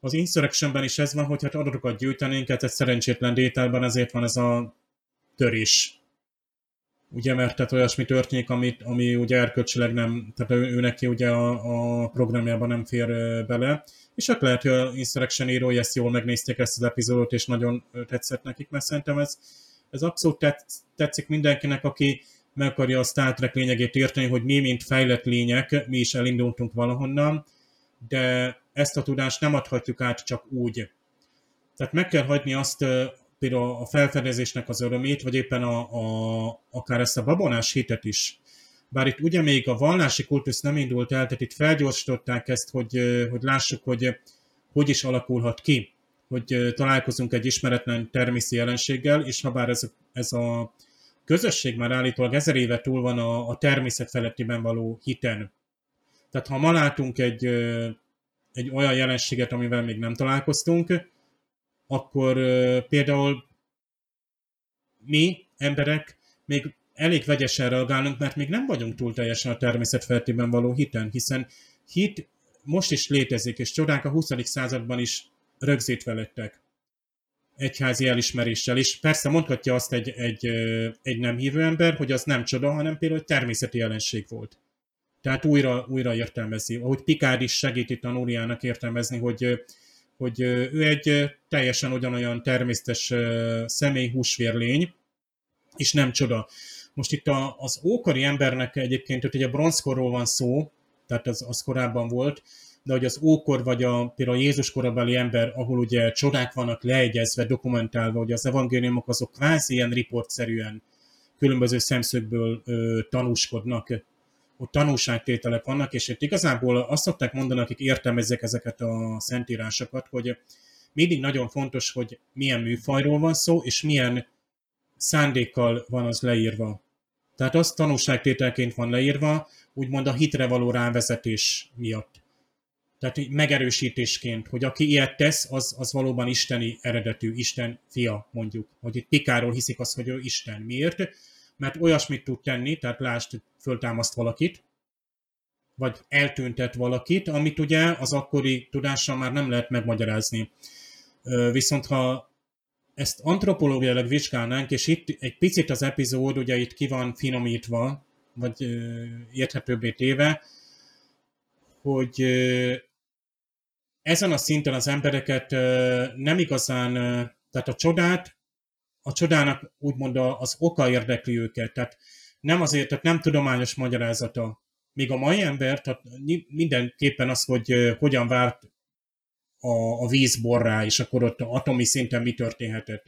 Az Insurrectionben is ez van, hogy hát adatokat gyűjtenénk, hát egy szerencsétlen dételben ezért van ez a törés. Ugye, mert tehát olyasmi történik, amit, ami ugye erkölcsileg nem, tehát ő, ő neki ugye a, a programjában nem fér bele, és akkor lehet, hogy a Insurrection írói ezt jól megnézték ezt az epizódot, és nagyon tetszett nekik, mert szerintem ez, ez abszolút tetszik mindenkinek, aki meg akarja a Star Trek lényegét érteni, hogy mi, mint fejlett lények, mi is elindultunk valahonnan, de ezt a tudást nem adhatjuk át csak úgy. Tehát meg kell hagyni azt például a felfedezésnek az örömét, vagy éppen a, a, akár ezt a babonás hitet is. Bár itt ugye még a vallási kultusz nem indult el, tehát itt felgyorsították ezt, hogy, hogy lássuk, hogy hogy is alakulhat ki, hogy találkozunk egy ismeretlen természeti jelenséggel, és ha bár ez, ez a közösség már állítólag ezer éve túl van a, a természet felettiben való hiten. Tehát ha ma látunk egy, egy olyan jelenséget, amivel még nem találkoztunk, akkor például mi, emberek, még elég vegyesen reagálunk, mert még nem vagyunk túl teljesen a természet feltében való hiten, hiszen hit most is létezik, és csodák a 20. században is rögzítve lettek egyházi elismeréssel, és persze mondhatja azt egy, egy, egy nem hívő ember, hogy az nem csoda, hanem például egy természeti jelenség volt. Tehát újra, újra értelmezi. Ahogy Picard is segíti tanuljának értelmezni, hogy, hogy ő egy teljesen ugyanolyan természetes személy húsvérlény, és nem csoda. Most itt a, az ókori embernek egyébként, hogy a bronzkorról van szó, tehát az, az korábban volt, de hogy az ókor vagy a, például a Jézus korabeli ember, ahol ugye csodák vannak leegyezve, dokumentálva, hogy az evangéliumok azok kvázi ilyen riportszerűen különböző szemszögből ö, tanúskodnak, ott tanúságtételek vannak, és itt igazából azt szokták mondani, akik értelmezzek ezeket a szentírásokat, hogy mindig nagyon fontos, hogy milyen műfajról van szó, és milyen szándékkal van az leírva. Tehát az tanúságtételként van leírva, úgymond a hitre való rávezetés miatt. Tehát így megerősítésként, hogy aki ilyet tesz, az, az valóban isteni eredetű, Isten fia, mondjuk. Hogy itt Pikáról hiszik azt, hogy ő Isten. Miért? Mert olyasmit tud tenni, tehát lásd, föltámaszt valakit, vagy eltüntet valakit, amit ugye az akkori tudással már nem lehet megmagyarázni. Viszont ha ezt antropológiailag vizsgálnánk, és itt egy picit az epizód ugye itt ki van finomítva, vagy érthetőbbé téve, hogy ezen a szinten az embereket nem igazán, tehát a csodát, a csodának úgymond az oka érdekli őket, tehát nem azért, tehát nem tudományos magyarázata. Míg a mai ember, tehát mindenképpen az, hogy hogyan várt a, a vízborrá, és akkor ott atomi szinten mi történhetett.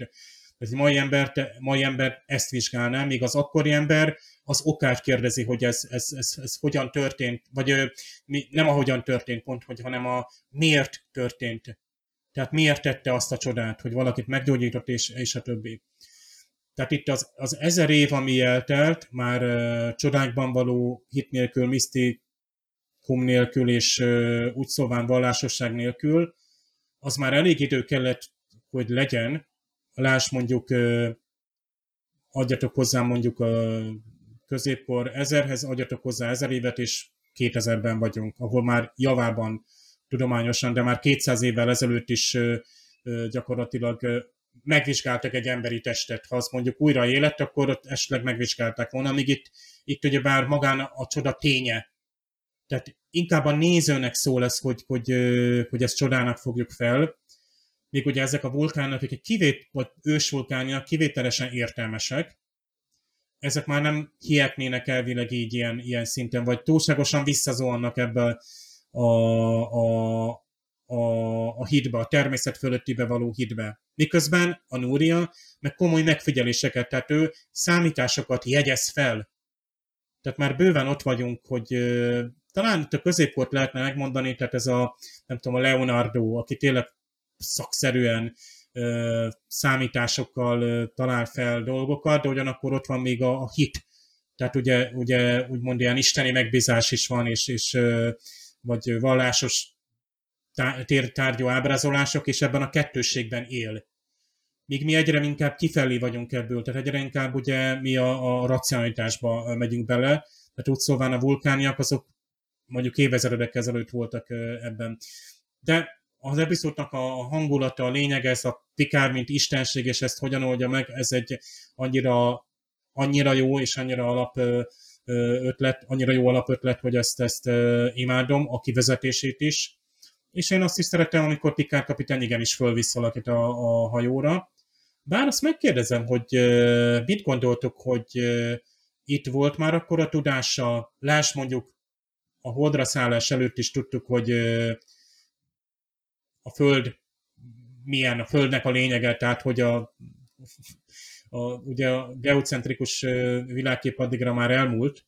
Tehát mai ember, mai ember ezt vizsgálná, míg az akkori ember az okát kérdezi, hogy ez, ez, ez, ez hogyan történt, vagy mi, nem ahogyan történt pont, hogy, hanem a miért történt. Tehát miért tette azt a csodát, hogy valakit meggyógyított, és, és a többi. Tehát itt az, az ezer év, ami eltelt, már uh, csodákban való hit nélkül, misztikum nélkül, és uh, úgy szóván vallásosság nélkül, az már elég idő kellett, hogy legyen. Láss mondjuk, uh, adjatok hozzá mondjuk a középkor ezerhez, adjatok hozzá ezer évet, és 2000-ben vagyunk, ahol már javában tudományosan, de már 200 évvel ezelőtt is gyakorlatilag megvizsgáltak egy emberi testet. Ha azt mondjuk újra élet, akkor ott esetleg megvizsgálták volna, míg itt, itt ugye bár magán a csoda ténye. Tehát inkább a nézőnek szól lesz, hogy, hogy, hogy ezt csodának fogjuk fel, még ugye ezek a vulkánok, akik kivét, vagy ősvulkányak kivételesen értelmesek, ezek már nem hihetnének elvileg így ilyen, ilyen szinten, vagy túlságosan visszazolnak ebbe a, a, a, a hídbe, a természet fölöttibe való hídbe. Miközben a Núria meg komoly megfigyeléseket, tehát ő számításokat jegyez fel. Tehát már bőven ott vagyunk, hogy talán itt a középkort lehetne megmondani, tehát ez a, nem tudom, a Leonardo, aki tényleg szakszerűen ö, számításokkal ö, talál fel dolgokat, de ugyanakkor ott van még a, a hit. Tehát ugye, ugye úgymond ilyen isteni megbízás is van, és, és ö, vagy vallásos tárgyú ábrázolások, és ebben a kettősségben él. Míg mi egyre inkább kifelé vagyunk ebből, tehát egyre inkább ugye mi a, a racionalitásba megyünk bele, tehát úgy szóval a vulkániak azok mondjuk évezredek ezelőtt voltak ebben. De az epizódnak a hangulata, a lényeg, ez a Pikár, mint istenség, és ezt hogyan oldja meg, ez egy annyira, annyira jó és annyira alap ötlet, annyira jó alapötlet, hogy ezt, ezt imádom, a kivezetését is. És én azt is szeretem, amikor Pikár kapitány igenis fölvisz valakit a, a hajóra. Bár azt megkérdezem, hogy mit gondoltuk, hogy itt volt már akkor a tudása, láss mondjuk a holdra szállás előtt is tudtuk, hogy a Föld milyen, a Földnek a lényege, tehát hogy a, a, ugye a geocentrikus világkép addigra már elmúlt.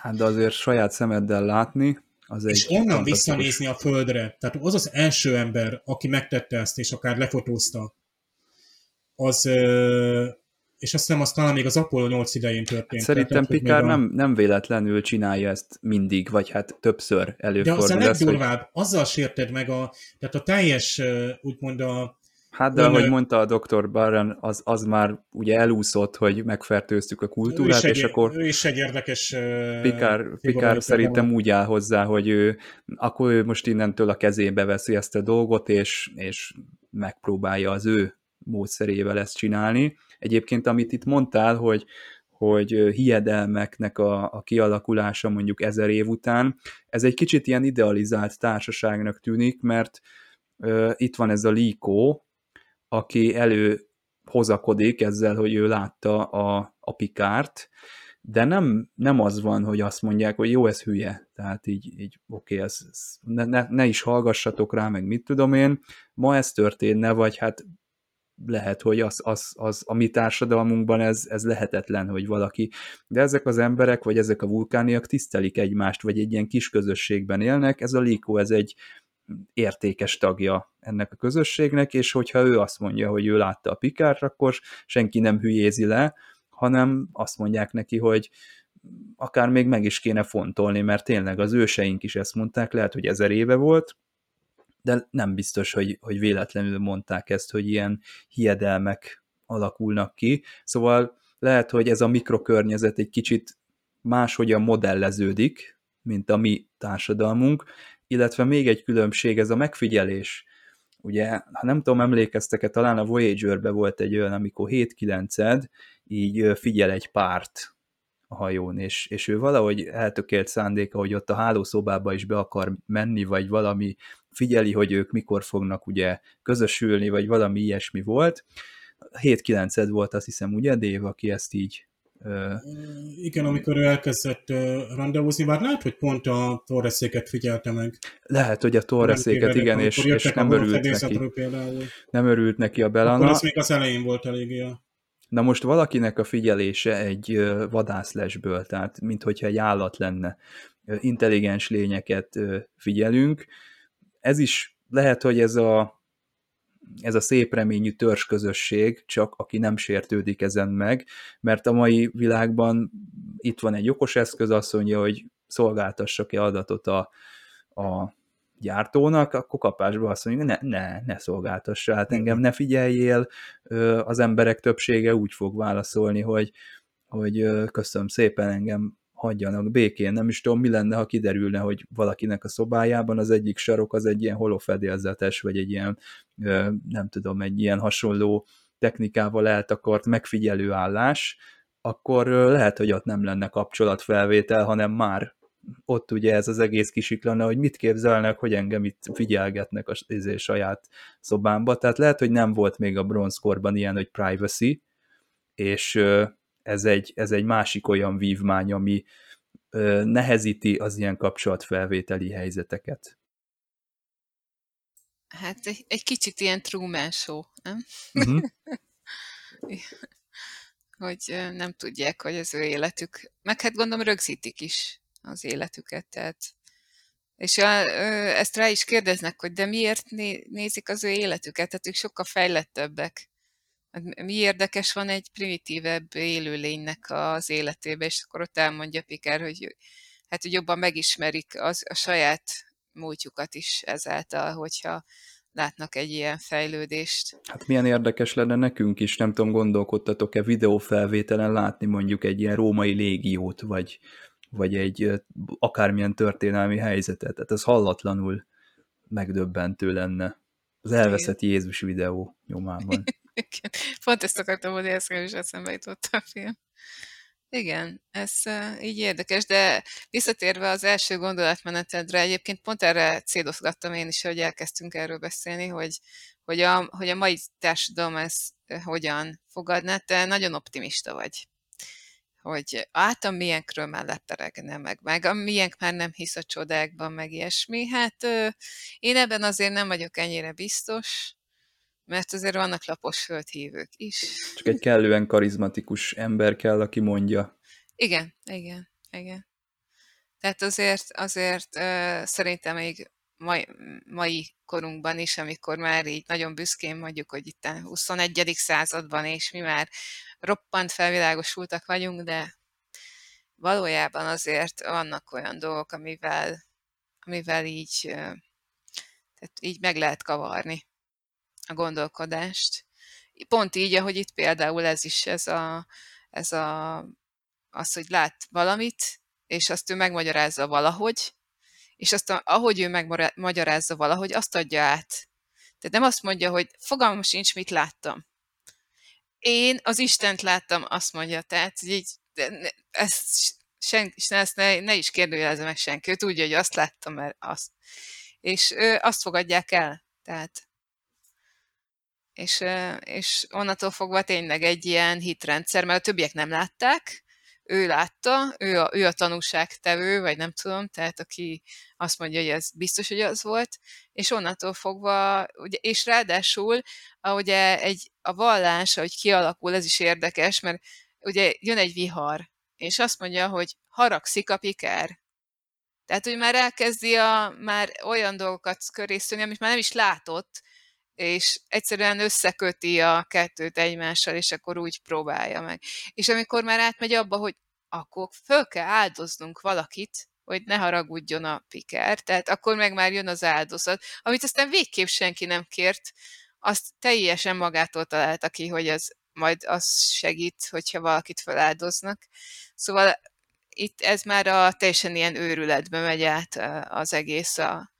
Hát de azért saját szemeddel látni, az és onnan visszanézni a Földre, tehát az az első ember, aki megtette ezt, és akár lefotózta, az, és azt hiszem, az talán még az Apollo 8 idején történt. Szerintem tehát, Pikár a... nem, nem véletlenül csinálja ezt mindig, vagy hát többször előfordul. De az a legdurvább, hogy... azzal sérted meg a, tehát a teljes, úgymond a Hát de ahogy mondta a Dr. Barron, az, az már ugye elúszott, hogy megfertőztük a kultúrát, és egy, akkor... Ő is egy érdekes Pikár, Pikár szerintem úgy áll hozzá, hogy ő, akkor ő most innentől a kezébe veszi ezt a dolgot, és, és megpróbálja az ő módszerével ezt csinálni. Egyébként, amit itt mondtál, hogy, hogy hiedelmeknek a, a kialakulása mondjuk ezer év után, ez egy kicsit ilyen idealizált társaságnak tűnik, mert uh, itt van ez a Líkó, aki elő hozakodik ezzel, hogy ő látta a, a pikárt, de nem, nem az van, hogy azt mondják, hogy jó, ez hülye, tehát így, így oké, okay, ez, ez, ne, ne, ne is hallgassatok rá, meg mit tudom én, ma ez történne, vagy hát lehet, hogy az, az, az a mi társadalmunkban ez, ez lehetetlen, hogy valaki, de ezek az emberek, vagy ezek a vulkániak tisztelik egymást, vagy egy ilyen kis közösségben élnek, ez a Líkó, ez egy értékes tagja ennek a közösségnek, és hogyha ő azt mondja, hogy ő látta a Pikárt, akkor senki nem hülyézi le, hanem azt mondják neki, hogy akár még meg is kéne fontolni, mert tényleg az őseink is ezt mondták, lehet, hogy ezer éve volt, de nem biztos, hogy, hogy véletlenül mondták ezt, hogy ilyen hiedelmek alakulnak ki. Szóval lehet, hogy ez a mikrokörnyezet egy kicsit máshogyan modelleződik, mint a mi társadalmunk, illetve még egy különbség, ez a megfigyelés. Ugye, ha nem tudom, emlékeztek-e, talán a Voyager-be volt egy olyan, amikor 7-9 így figyel egy párt a hajón, és, és ő valahogy eltökélt szándéka, hogy ott a hálószobába is be akar menni, vagy valami figyeli, hogy ők mikor fognak ugye közösülni, vagy valami ilyesmi volt. 7-9 volt azt hiszem, ugye, Dave, aki ezt így igen, amikor ő elkezdett rendezvúzni, bár lehet, hogy pont a Torreszéket figyelte meg. Lehet, hogy a Torreszéket, igen, és, és nem örült neki. Például. Nem örült neki a Belana. Akkor az még az elején volt eléggé a... Na most valakinek a figyelése egy vadászlesből, tehát minthogyha egy állat lenne, intelligens lényeket figyelünk. Ez is lehet, hogy ez a ez a szép reményű törzsközösség, csak aki nem sértődik ezen meg, mert a mai világban itt van egy okos eszköz, azt mondja, hogy szolgáltassak-e adatot a, a gyártónak, akkor kapásban azt mondja, ne, ne, ne szolgáltassa, hát engem ne figyeljél, az emberek többsége úgy fog válaszolni, hogy, hogy köszönöm szépen, engem hagyjanak békén. Nem is tudom, mi lenne, ha kiderülne, hogy valakinek a szobájában az egyik sarok az egy ilyen holofedélzetes, vagy egy ilyen, nem tudom, egy ilyen hasonló technikával eltakart megfigyelő állás, akkor lehet, hogy ott nem lenne kapcsolatfelvétel, hanem már ott ugye ez az egész kisiklana, hogy mit képzelnek, hogy engem itt figyelgetnek a izé, saját szobámba. Tehát lehet, hogy nem volt még a bronzkorban ilyen, hogy privacy, és ez egy, ez egy másik olyan vívmány, ami nehezíti az ilyen kapcsolatfelvételi helyzeteket. Hát egy, egy kicsit ilyen Truman show, nem? Uh-huh. hogy nem tudják, hogy az ő életük, meg hát gondolom rögzítik is az életüket, tehát és a, ezt rá is kérdeznek, hogy de miért nézik az ő életüket, tehát ők sokkal fejlettebbek. Hát mi érdekes van egy primitívebb élőlénynek az életébe, és akkor ott elmondja Piker, hogy hát hogy jobban megismerik az, a saját múltjukat is ezáltal, hogyha látnak egy ilyen fejlődést. Hát milyen érdekes lenne nekünk is, nem tudom, gondolkodtatok-e videófelvételen látni mondjuk egy ilyen római légiót, vagy, vagy egy akármilyen történelmi helyzetet. Tehát ez hallatlanul megdöbbentő lenne. Az elveszett. Jézus videó nyomában. Pont ezt akartam hogy ezt is eszembe jutott a film. Igen, ez uh, így érdekes, de visszatérve az első gondolatmenetedre, egyébként pont erre cédozgattam én is, hogy elkezdtünk erről beszélni, hogy, hogy, a, hogy a mai társadalom ezt hogyan fogadná, te nagyon optimista vagy hogy által milyenkről már leperegne meg, meg a miénk már nem hisz a csodákban, meg ilyesmi. Hát én ebben azért nem vagyok ennyire biztos, mert azért vannak lapos földhívők is. Csak egy kellően karizmatikus ember kell, aki mondja. Igen, igen, igen. Tehát azért, azért uh, szerintem még mai, mai korunkban is, amikor már így nagyon büszkén mondjuk, hogy itt a 21. században, és mi már roppant felvilágosultak vagyunk, de valójában azért vannak olyan dolgok, amivel, amivel így, tehát így meg lehet kavarni a gondolkodást. Pont így, ahogy itt például ez is, ez a, ez a az, hogy lát valamit, és azt ő megmagyarázza valahogy, és azt, ahogy ő megmagyarázza valahogy, azt adja át. Tehát nem azt mondja, hogy fogalmam sincs, mit láttam. Én az Istent láttam, azt mondja. Tehát így, ezt, senki, ezt ne, ne is kérdőjelezze meg senki. Ő tudja, hogy azt láttam, mert azt. És ő, azt fogadják el. Tehát és, és onnantól fogva tényleg egy ilyen hitrendszer, mert a többiek nem látták, ő látta, ő a, ő a tanúságtevő, vagy nem tudom, tehát aki azt mondja, hogy ez biztos, hogy az volt, és onnantól fogva, ugye, és ráadásul, ugye egy, a vallás, ahogy kialakul, ez is érdekes, mert ugye jön egy vihar, és azt mondja, hogy haragszik a piker. Tehát, hogy már elkezdi a, már olyan dolgokat körészteni, amit már nem is látott, és egyszerűen összeköti a kettőt egymással, és akkor úgy próbálja meg. És amikor már átmegy abba, hogy akkor föl kell áldoznunk valakit, hogy ne haragudjon a piker, tehát akkor meg már jön az áldozat, amit aztán végképp senki nem kért, azt teljesen magától találta ki, hogy ez majd az segít, hogyha valakit feláldoznak. Szóval itt ez már a teljesen ilyen őrületbe megy át az egész a,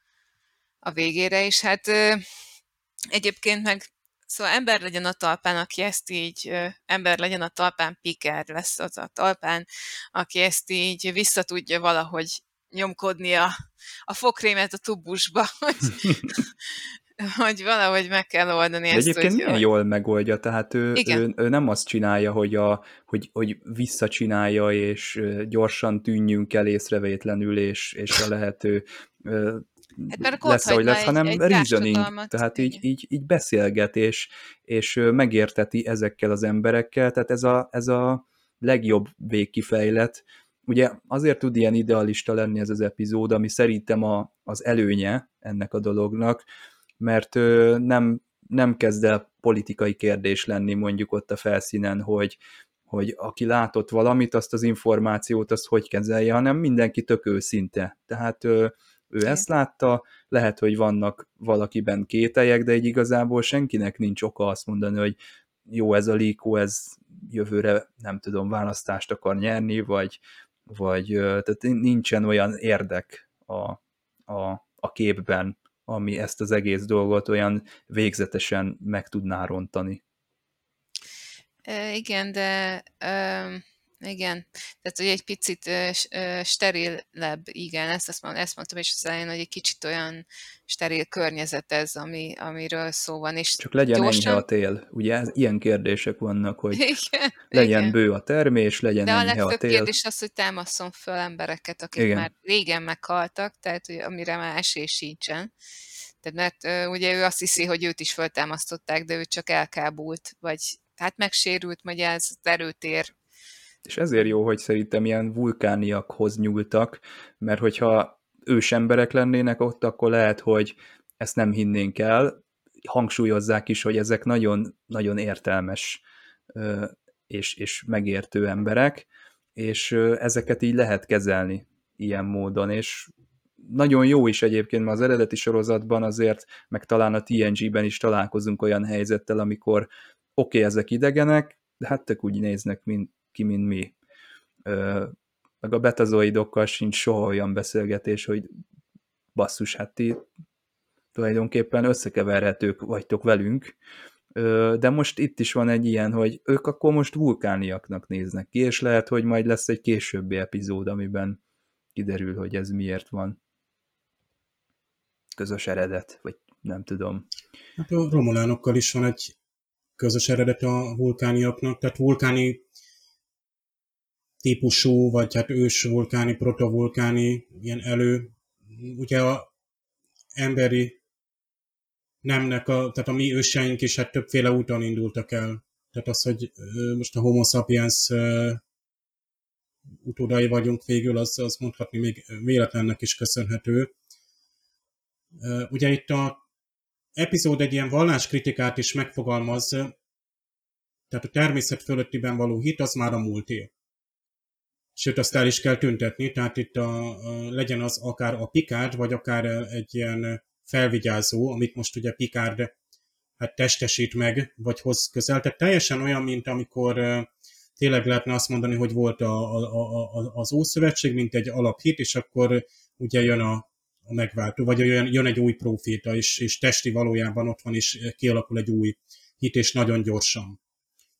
a végére, és hát Egyébként meg Szóval ember legyen a talpán, aki ezt így, ember legyen a talpán, piker lesz az a talpán, aki ezt így visszatudja valahogy nyomkodni a, a fokrémet a tubusba, hogy, hogy valahogy meg kell oldani De ezt. egyébként hogy milyen jól megoldja, tehát ő, ő, ő nem azt csinálja, hogy, a, hogy, hogy visszacsinálja, és gyorsan tűnjünk el észrevétlenül, és, és a lehető hát mert lesz, ahogy lesz, egy, hanem egy reasoning, tehát így, így, így beszélget, és, és megérteti ezekkel az emberekkel, tehát ez a, ez a legjobb végkifejlet. Ugye azért tud ilyen idealista lenni ez az epizód, ami szerintem a, az előnye ennek a dolognak, mert nem, nem kezd el politikai kérdés lenni mondjuk ott a felszínen, hogy, hogy aki látott valamit, azt az információt, azt hogy kezelje, hanem mindenki tök őszinte. Tehát ő Igen. ezt látta, lehet, hogy vannak valakiben kételjek, de egy igazából senkinek nincs oka azt mondani, hogy jó, ez a Líkó, ez jövőre, nem tudom, választást akar nyerni, vagy, vagy tehát nincsen olyan érdek a, a, a képben, ami ezt az egész dolgot olyan végzetesen meg tudná rontani. Igen, de igen, tehát hogy egy picit uh, sterilebb, igen, ezt, ezt, mondtam, ezt mondtam is az elején, hogy egy kicsit olyan steril környezet ez, ami, amiről szó van. És Csak legyen gyorsan... enyhe a tél, ugye ilyen kérdések vannak, hogy igen, legyen igen. bő a termés, legyen De enyhe a, a tél. kérdés az, hogy támaszom föl embereket, akik igen. már régen meghaltak, tehát hogy amire már esély sincsen. Tehát mert ugye ő azt hiszi, hogy őt is föltámasztották, de ő csak elkábult, vagy hát megsérült, vagy ez erőtér. És ezért jó, hogy szerintem ilyen vulkániakhoz nyúltak, mert hogyha ős emberek lennének ott, akkor lehet, hogy ezt nem hinnénk el. Hangsúlyozzák is, hogy ezek nagyon, nagyon értelmes és, és megértő emberek, és ezeket így lehet kezelni ilyen módon, és nagyon jó is egyébként, mert az eredeti sorozatban azért, meg talán a TNG-ben is találkozunk olyan helyzettel, amikor oké, okay, ezek idegenek, de hát tök úgy néznek mint, ki, mint mi. Meg a betazoidokkal sincs soha olyan beszélgetés, hogy basszus, hát ti tulajdonképpen összekeverhetők vagytok velünk, de most itt is van egy ilyen, hogy ők akkor most vulkániaknak néznek ki, és lehet, hogy majd lesz egy későbbi epizód, amiben kiderül, hogy ez miért van. Közös eredet, vagy nem tudom. Hát a romulánokkal is van egy közös eredet a vulkániaknak, tehát vulkáni típusú, vagy hát ős vulkáni, protovulkáni ilyen elő. Ugye a emberi nemnek, a, tehát a mi őseink is hát többféle úton indultak el. Tehát az, hogy most a homo sapiens utódai vagyunk végül, az, az mondhatni még véletlennek is köszönhető. Ugye itt a epizód egy ilyen valláskritikát is megfogalmaz, tehát a természet fölöttiben való hit az már a múlté. Sőt, azt el is kell tüntetni, tehát itt a, a, legyen az akár a Picard, vagy akár egy ilyen felvigyázó, amit most ugye Picard hát testesít meg, vagy hoz közel. Tehát teljesen olyan, mint amikor tényleg lehetne azt mondani, hogy volt a, a, a, az Ószövetség, mint egy alaphit, és akkor ugye jön a, a megváltó, vagy jön, jön egy új proféta, és, és testi valójában ott van, és kialakul egy új hit, és nagyon gyorsan.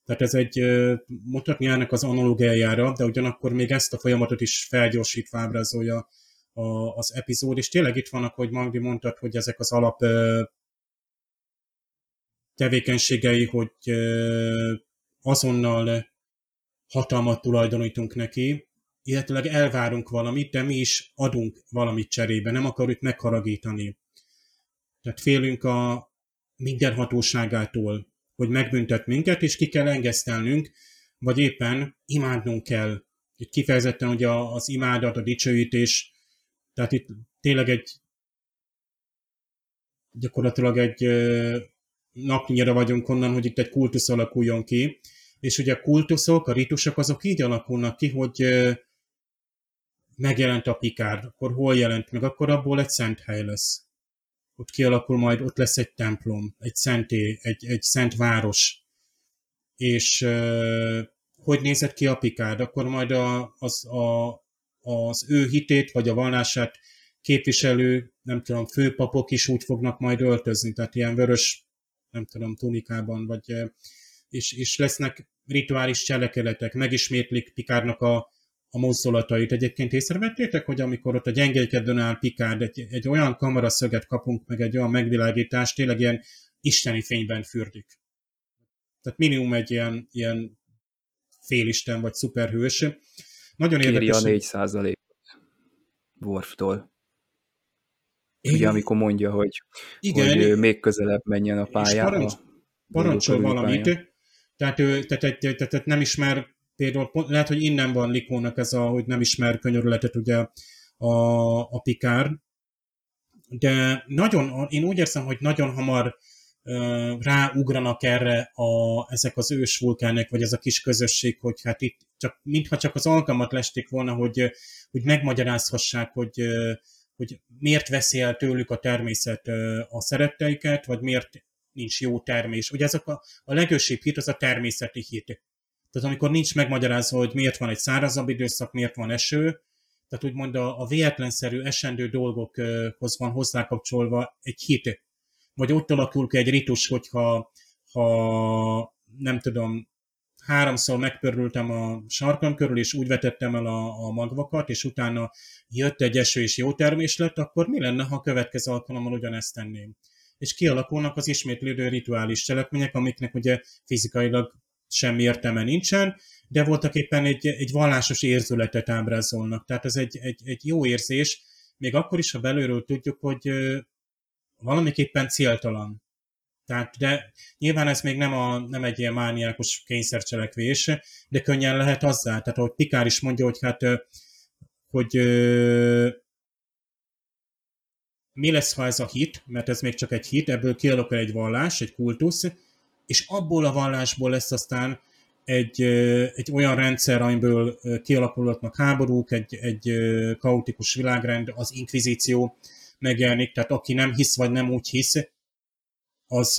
Tehát ez egy, mutatni ennek az analógiájára, de ugyanakkor még ezt a folyamatot is felgyorsítva ábrázolja az epizód, és tényleg itt vannak, hogy Magdi mondtad, hogy ezek az alap tevékenységei, hogy azonnal hatalmat tulajdonítunk neki, illetőleg elvárunk valamit, de mi is adunk valamit cserébe, nem akarjuk megharagítani. Tehát félünk a mindenhatóságától, hogy megbüntet minket, és ki kell engesztelnünk, vagy éppen imádnunk kell. Itt kifejezetten hogy az imádat, a dicsőítés tehát itt tényleg egy gyakorlatilag egy napnyira vagyunk onnan, hogy itt egy kultusz alakuljon ki, és ugye a kultuszok, a ritusok azok így alakulnak ki, hogy megjelent a pikár, akkor hol jelent meg, akkor abból egy szent hely lesz. Ott kialakul majd, ott lesz egy templom, egy szenté, egy, egy szent város. És hogy nézett ki a pikár? Akkor majd a, az, a, az ő hitét vagy a vallását képviselő, nem tudom, főpapok is úgy fognak majd öltözni, tehát ilyen vörös, nem tudom, tunikában, vagy, és, és lesznek rituális cselekedetek, megismétlik Pikárnak a, a mozdulatait. Egyébként észrevettétek, hogy amikor ott a gyengékedőn áll Pikárd, egy, egy olyan kameraszöget kapunk, meg egy olyan megvilágítást, tényleg ilyen isteni fényben fürdik. Tehát minimum egy ilyen, ilyen félisten vagy szuperhős. Nagyon Kéri érdekes. a 4 százalék Worftól. Ugye, amikor mondja, hogy, Igen, hogy még közelebb menjen a pályába. Parancs, parancsol valamit, tehát, ő, tehát, tehát, tehát, nem ismer, például lehet, hogy innen van Likónak ez a, hogy nem ismer könyörületet ugye a, a Pikár, de nagyon, én úgy érzem, hogy nagyon hamar ráugranak erre a, ezek az ős vulkánek, vagy ez a kis közösség, hogy hát itt csak, mintha csak az alkalmat lesték volna, hogy, hogy megmagyarázhassák, hogy, hogy miért veszi el tőlük a természet a szeretteiket, vagy miért nincs jó termés. Ugye ezek a, a legősibb hit az a természeti hit. Tehát amikor nincs megmagyarázva, hogy miért van egy szárazabb időszak, miért van eső, tehát úgymond a, a véletlenszerű esendő dolgokhoz van hozzákapcsolva egy hit vagy ott alakul ki egy ritus, hogyha ha nem tudom, háromszor megpörültem a sarkam körül, és úgy vetettem el a, a magvakat, és utána jött egy eső, és jó termés lett, akkor mi lenne, ha a következő alkalommal ugyanezt tenném? És kialakulnak az ismétlődő rituális cselekmények, amiknek ugye fizikailag semmi értelme nincsen, de voltak éppen egy, egy vallásos érzületet ábrázolnak. Tehát ez egy, egy, egy jó érzés, még akkor is, ha belülről tudjuk, hogy valamiképpen céltalan. Tehát, de nyilván ez még nem, a, nem egy ilyen mániákus kényszercselekvés, de könnyen lehet azzá. Tehát, ahogy Pikár is mondja, hogy hát, hogy mi lesz, ha ez a hit, mert ez még csak egy hit, ebből kialakul egy vallás, egy kultusz, és abból a vallásból lesz aztán egy, egy olyan rendszer, amiből kialakulhatnak háborúk, egy, egy kaotikus világrend, az inkvizíció megjelenik, tehát aki nem hisz, vagy nem úgy hisz, az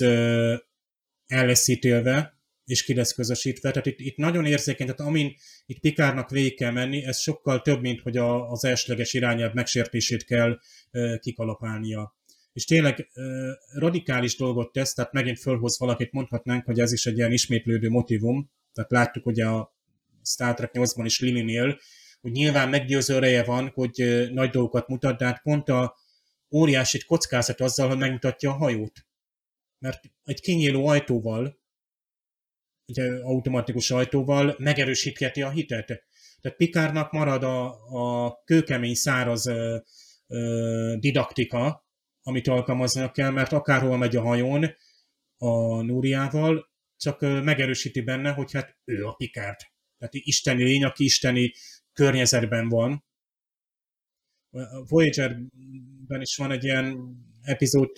el lesz ítélve, és ki lesz közösítve. Tehát itt, itt nagyon érzékeny, tehát amin itt Pikárnak végig kell menni, ez sokkal több, mint hogy a, az elsőleges irányelv megsértését kell kikalapálnia. És tényleg e, radikális dolgot tesz, tehát megint fölhoz valakit, mondhatnánk, hogy ez is egy ilyen ismétlődő motivum, tehát láttuk ugye a Star Trek 8-ban is Lilinél, hogy nyilván meggyőző ereje van, hogy nagy dolgokat mutat, de hát pont a óriási kockázat azzal, hogy megmutatja a hajót. Mert egy kinyíló ajtóval, egy automatikus ajtóval megerősítheti a hitet. Tehát Pikárnak marad a, a kőkemény, száraz ö, ö, didaktika, amit alkalmaznak kell, mert akárhol megy a hajón a Núriával, csak megerősíti benne, hogy hát ő a Pikárd. Tehát isteni lény, aki isteni környezetben van. A Voyager-ben is van egy ilyen epizód,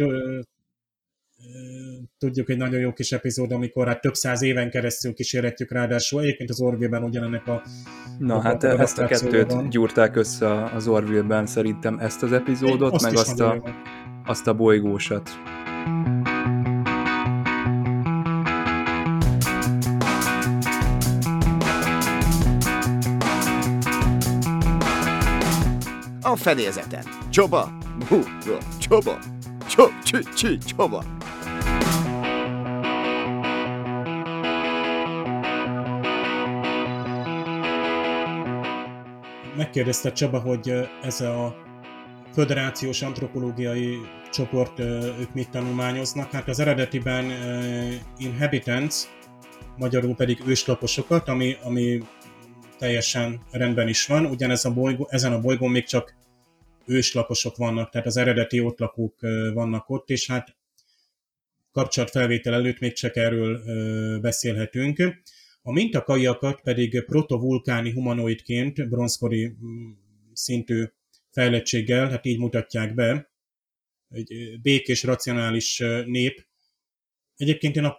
tudjuk egy nagyon jó kis epizód, amikor hát több száz éven keresztül kísérletjük ráadásul. Egyébként az Orville-ben ugyanennek a Na a, hát a ezt a kettőt van. gyúrták össze az Orville-ben szerintem ezt az epizódot, azt meg azt a, azt a bolygósat. a fedélzeten. Csoba! Hú, csoba! Cso, csi, csi, csoba! Megkérdezte Csaba, hogy ez a föderációs antropológiai csoport, ők mit tanulmányoznak. Hát az eredetiben inhabitants, magyarul pedig őslaposokat, ami, ami teljesen rendben is van. Ugyanez a bolygó, ezen a bolygón még csak őslakosok vannak, tehát az eredeti ott lakók vannak ott, és hát kapcsolatfelvétel előtt még csak erről beszélhetünk. A mintakaiakat pedig protovulkáni humanoidként, bronzkori mm, szintű fejlettséggel, hát így mutatják be, egy békés, racionális nép. Egyébként én a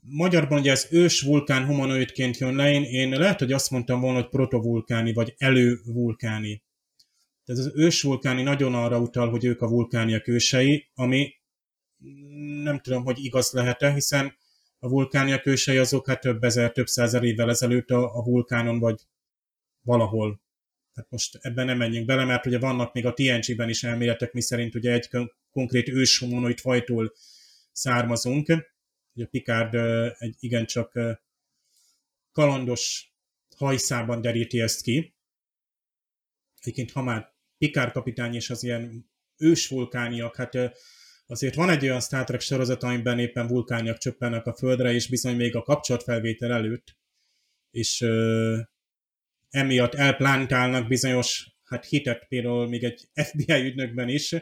magyarban ugye ez ős vulkán humanoidként jön le, én, én lehet, hogy azt mondtam volna, hogy protovulkáni, vagy elővulkáni. Tehát az ősvulkáni nagyon arra utal, hogy ők a vulkániak ősei, ami nem tudom, hogy igaz lehet-e, hiszen a vulkániak ősei azok hát több ezer, több százer évvel ezelőtt a, a vulkánon vagy valahol. Tehát most ebben nem menjünk bele, mert ugye vannak még a TNG-ben is elméletek, mi szerint ugye egy konkrét őshumanoid fajtól származunk. Ugye Picard egy igencsak kalandos hajszában deríti ezt ki. Egyébként, ha már Pikár kapitány és az ilyen ős vulkániak, hát azért van egy olyan Star Trek sorozat, amiben éppen vulkániak csöppennek a földre, és bizony még a kapcsolatfelvétel előtt, és emiatt elplántálnak bizonyos hát hitet például még egy FBI ügynökben is.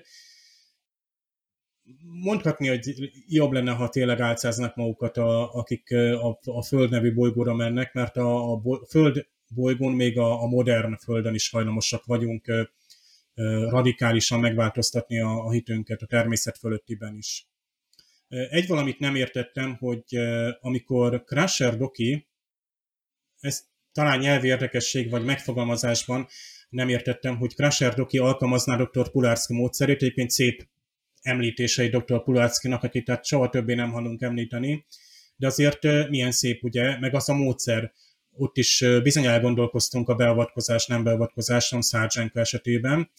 Mondhatni, hogy jobb lenne, ha tényleg álcáznak magukat, a, akik a, a Föld nevű bolygóra mennek, mert a, a Föld bolygón még a, a modern Földön is hajlamosak vagyunk radikálisan megváltoztatni a, a hitünket a természet fölöttiben is. Egy valamit nem értettem, hogy amikor Crusher Doki, ez talán nyelvi érdekesség vagy megfogalmazásban nem értettem, hogy Crusher Doki alkalmazná dr. Pulárszki módszerét, egyébként szép említései dr. Pulárszkinak, akit tehát soha többé nem hallunk említeni, de azért milyen szép, ugye, meg az a módszer, ott is bizony elgondolkoztunk a beavatkozás, nem beavatkozáson Sargenka esetében,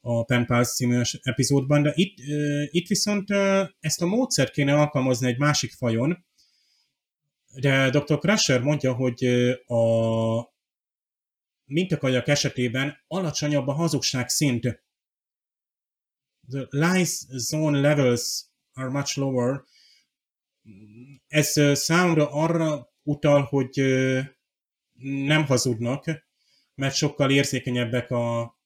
a Pen Pals című epizódban, de itt, itt viszont ezt a módszert kéne alkalmazni egy másik fajon, de Dr. Crusher mondja, hogy a mintakajak esetében alacsonyabb a hazugság szint. The lies zone levels are much lower. Ez számomra arra utal, hogy nem hazudnak, mert sokkal érzékenyebbek a,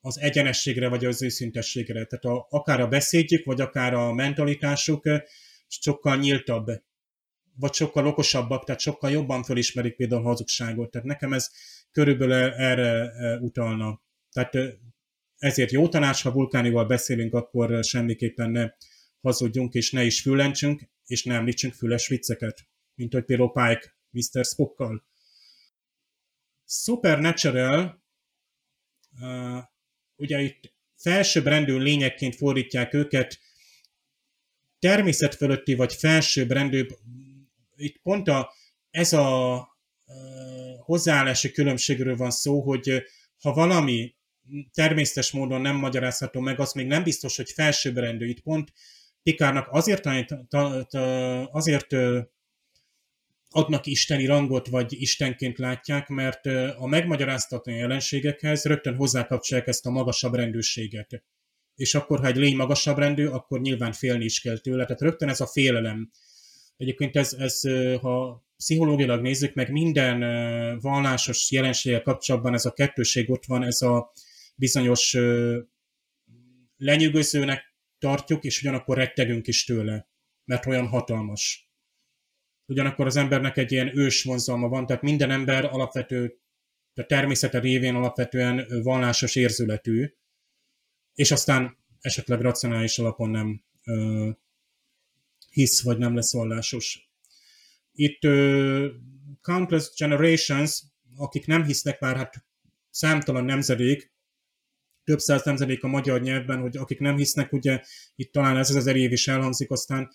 az egyenességre, vagy az őszintességre. Tehát a, akár a beszédjük, vagy akár a mentalitásuk sokkal nyíltabb, vagy sokkal okosabbak, tehát sokkal jobban felismerik például a hazugságot. Tehát nekem ez körülbelül erre utalna. Tehát ezért jó tanács, ha vulkánival beszélünk, akkor semmiképpen ne hazudjunk, és ne is füllentsünk, és ne említsünk füles vicceket, mint hogy például Pike Mr. Spockkal. Supernatural, uh, ugye itt felsőbbrendű lényekként fordítják őket, természet fölötti vagy felsőbbrendű, itt pont a, ez a uh, hozzáállási különbségről van szó, hogy ha valami természetes módon nem magyarázható meg, az még nem biztos, hogy felsőbbrendű. Itt pont Pikárnak azért, azért adnak isteni rangot, vagy istenként látják, mert a megmagyaráztatlan jelenségekhez rögtön hozzákapcsolják ezt a magasabb rendőrséget. És akkor, ha egy lény magasabb rendű, akkor nyilván félni is kell tőle. Tehát rögtön ez a félelem. Egyébként ez, ez ha pszichológilag nézzük meg, minden vallásos jelenséggel kapcsolatban ez a kettőség ott van, ez a bizonyos lenyűgözőnek tartjuk, és ugyanakkor rettegünk is tőle, mert olyan hatalmas. Ugyanakkor az embernek egy ilyen ős vonzalma van, tehát minden ember alapvető, a természete révén alapvetően vallásos érzületű, és aztán esetleg racionális alapon nem hisz, vagy nem lesz vallásos. Itt ö, countless generations, akik nem hisznek már, hát számtalan nemzedék, több száz nemzedék a magyar nyelvben, hogy akik nem hisznek, ugye itt talán ez az ezer év is elhangzik, aztán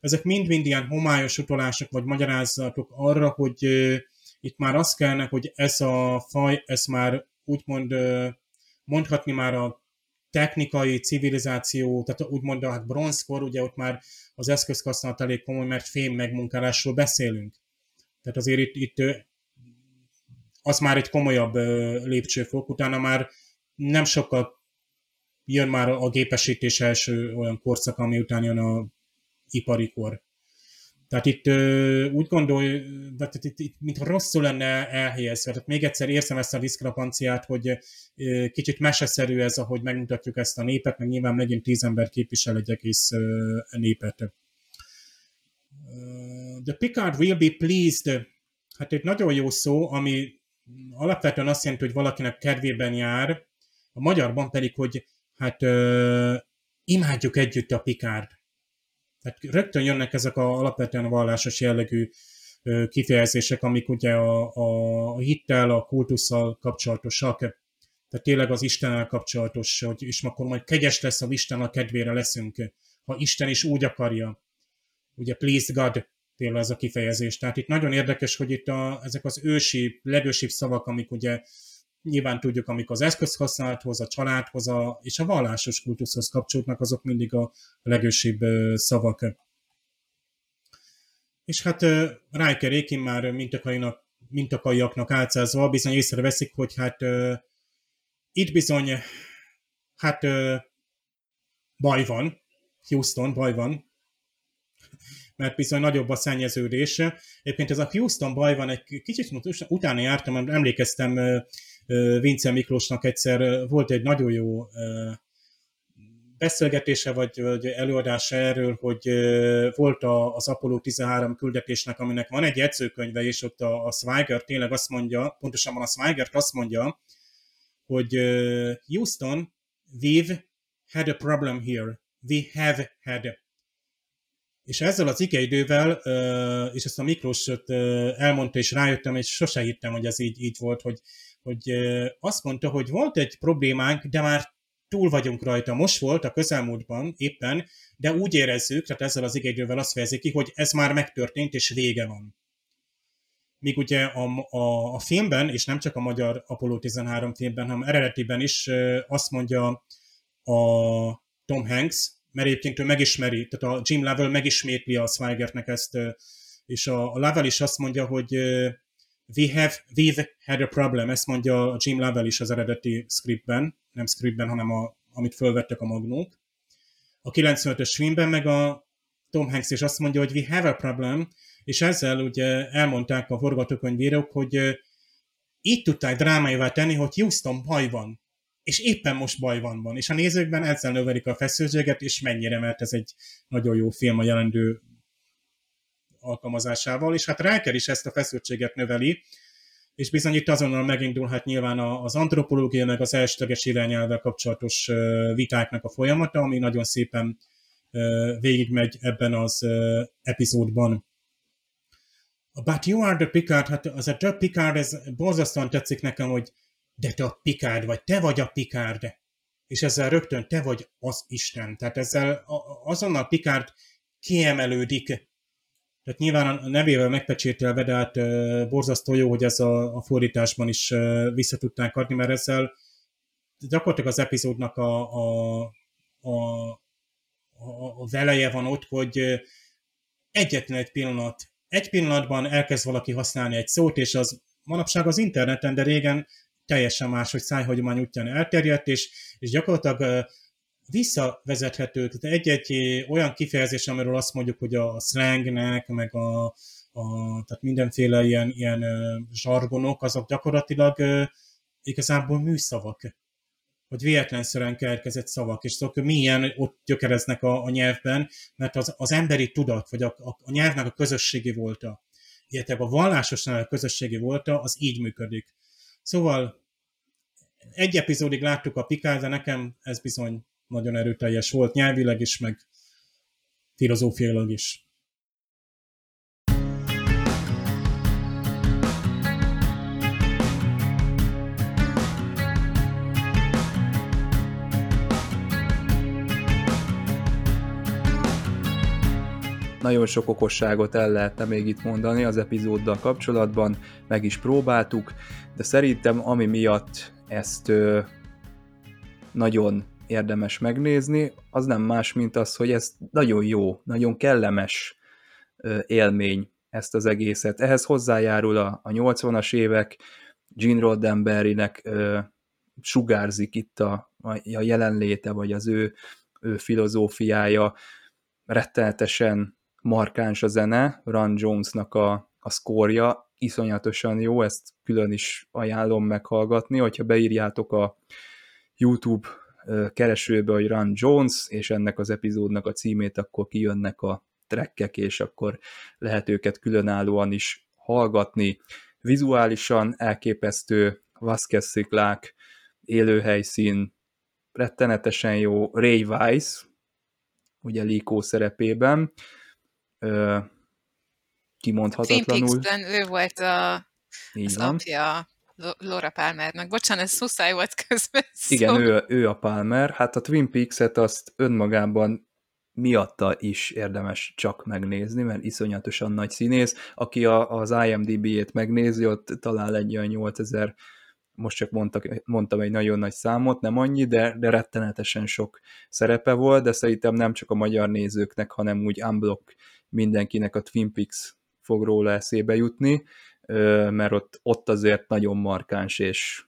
ezek mind-mind ilyen homályos utolások vagy magyarázatok arra, hogy uh, itt már az kellene, hogy ez a faj, ez már úgymond uh, mondhatni már a technikai civilizáció, tehát úgymond a hát bronzkor, ugye ott már az eszközhasználat elég komoly, mert fém megmunkálásról beszélünk. Tehát azért itt, itt az már egy komolyabb lépcsőfok, utána már nem sokkal jön már a gépesítés első olyan korszak, ami után jön a ipari kor. Tehát itt úgy gondolj, tehát itt, itt, mintha rosszul lenne elhelyezve. Tehát még egyszer érzem ezt a diszkrepanciát, hogy kicsit meseszerű ez, ahogy megmutatjuk ezt a népet, meg nyilván megint tíz ember képvisel egy egész népet. The Picard will be pleased. Hát egy nagyon jó szó, ami alapvetően azt jelenti, hogy valakinek kedvében jár, a magyarban pedig, hogy hát ö, imádjuk együtt a Pikárd. Tehát rögtön jönnek ezek a alapvetően vallásos jellegű kifejezések, amik ugye a, a hittel, a kultusszal kapcsolatosak. Tehát tényleg az Istennel kapcsolatos, hogy és akkor majd kegyes lesz, ha Isten a kedvére leszünk. Ha Isten is úgy akarja. Ugye please God, például ez a kifejezés. Tehát itt nagyon érdekes, hogy itt a, ezek az ősi, legősibb szavak, amik ugye nyilván tudjuk, amik az eszközhasználathoz, a családhoz a, és a vallásos kultuszhoz kapcsolódnak, azok mindig a legősibb szavak. És hát Riker már mintakainak, mintakaiaknak álcázva bizony észreveszik, hogy hát itt bizony hát baj van, Houston, baj van, mert bizony nagyobb a szennyeződés. Egyébként ez a Houston baj van, egy kicsit utána jártam, emlékeztem Vince Miklósnak egyszer volt egy nagyon jó beszélgetése vagy, vagy előadása erről, hogy volt az Apollo 13 küldetésnek, aminek van egy jegyzőkönyve, és ott a, a Swigert tényleg azt mondja, pontosabban a Swigert azt mondja, hogy Houston, we've had a problem here. We have had. És ezzel az igeidővel, és ezt a Miklós elmondta, és rájöttem, és sose hittem, hogy ez így, így volt, hogy hogy azt mondta, hogy volt egy problémánk, de már túl vagyunk rajta. Most volt a közelmúltban éppen, de úgy érezzük, tehát ezzel az igényővel azt fejezi ki, hogy ez már megtörtént, és vége van. Míg ugye a, a, a filmben, és nem csak a magyar Apollo 13 filmben, hanem eredetiben is azt mondja a Tom Hanks, mert egyébként ő megismeri, tehát a Jim Level megismétli a Swigertnek ezt, és a, a Level is azt mondja, hogy we have, we've had a problem, ezt mondja Jim Lovell is az eredeti scriptben, nem scriptben, hanem a, amit fölvettek a magnók. A 95-ös filmben meg a Tom Hanks is azt mondja, hogy we have a problem, és ezzel ugye elmondták a forgatókönyvírók, hogy így tudták drámaivá tenni, hogy Houston baj van. és éppen most baj van van, és a nézőkben ezzel növelik a feszültséget, és mennyire, mert ez egy nagyon jó film a jelendő alkalmazásával, és hát Riker is ezt a feszültséget növeli, és bizony itt azonnal megindulhat nyilván az antropológia, meg az elsőleges irányelvvel kapcsolatos vitáknak a folyamata, ami nagyon szépen végigmegy ebben az epizódban. But you are the Picard, hát az a The Picard, ez borzasztóan tetszik nekem, hogy de te a Picard vagy, te vagy a Picard. És ezzel rögtön te vagy az Isten. Tehát ezzel azonnal Picard kiemelődik. Tehát nyilván a nevével megpecsételve, de hát borzasztó jó, hogy ez a, a fordításban is vissza tudták adni, mert ezzel gyakorlatilag az epizódnak a, a, a, a, a veleje van ott, hogy egyetlen egy pillanat, egy pillanatban elkezd valaki használni egy szót, és az manapság az interneten, de régen teljesen más, hogy szájhagyomány útján elterjedt, és, és gyakorlatilag visszavezethető, tehát egy-egy olyan kifejezés, amiről azt mondjuk, hogy a slangnek, meg a, a tehát mindenféle ilyen, ilyen zsargonok, azok gyakorlatilag igazából műszavak, vagy véletlenszerűen keletkezett szavak, és szóval milyen ott gyökereznek a, a nyelvben, mert az, az emberi tudat, vagy a, a, a nyelvnek a közösségi volta, illetve a vallásosnak a közösségi volta, az így működik. Szóval egy epizódig láttuk a Picard, de nekem ez bizony nagyon erőteljes volt nyelvileg is, meg filozófiailag is. Nagyon sok okosságot el lehetne még itt mondani az epizóddal kapcsolatban, meg is próbáltuk, de szerintem ami miatt ezt ö, nagyon érdemes megnézni, az nem más, mint az, hogy ez nagyon jó, nagyon kellemes élmény ezt az egészet. Ehhez hozzájárul a, a 80-as évek, Gene Roddenberrynek sugárzik itt a, a jelenléte, vagy az ő, ő filozófiája, rettenetesen markáns a zene, Ron Jonesnak a, a szkórja, iszonyatosan jó, ezt külön is ajánlom meghallgatni, hogyha beírjátok a YouTube keresőbe, hogy Ron Jones, és ennek az epizódnak a címét, akkor kijönnek a trekkek, és akkor lehet őket különállóan is hallgatni. Vizuálisan elképesztő Vasquez sziklák, élőhelyszín, rettenetesen jó Ray Weiss, ugye Líkó szerepében, kimondhatatlanul. Twin ő volt a, Így az van. apja Laura Palmernek. Bocsánat, ez muszáj volt közben szó. Igen, ő, ő a Palmer. Hát a Twin Peaks-et azt önmagában miatta is érdemes csak megnézni, mert iszonyatosan nagy színész. Aki a, az IMDb-ét megnézi, ott talál egy olyan 8000 most csak mondtak, mondtam egy nagyon nagy számot, nem annyi, de, de rettenetesen sok szerepe volt, de szerintem nem csak a magyar nézőknek, hanem úgy unblock mindenkinek a Twin Peaks fog róla eszébe jutni, mert ott, ott azért nagyon markáns, és,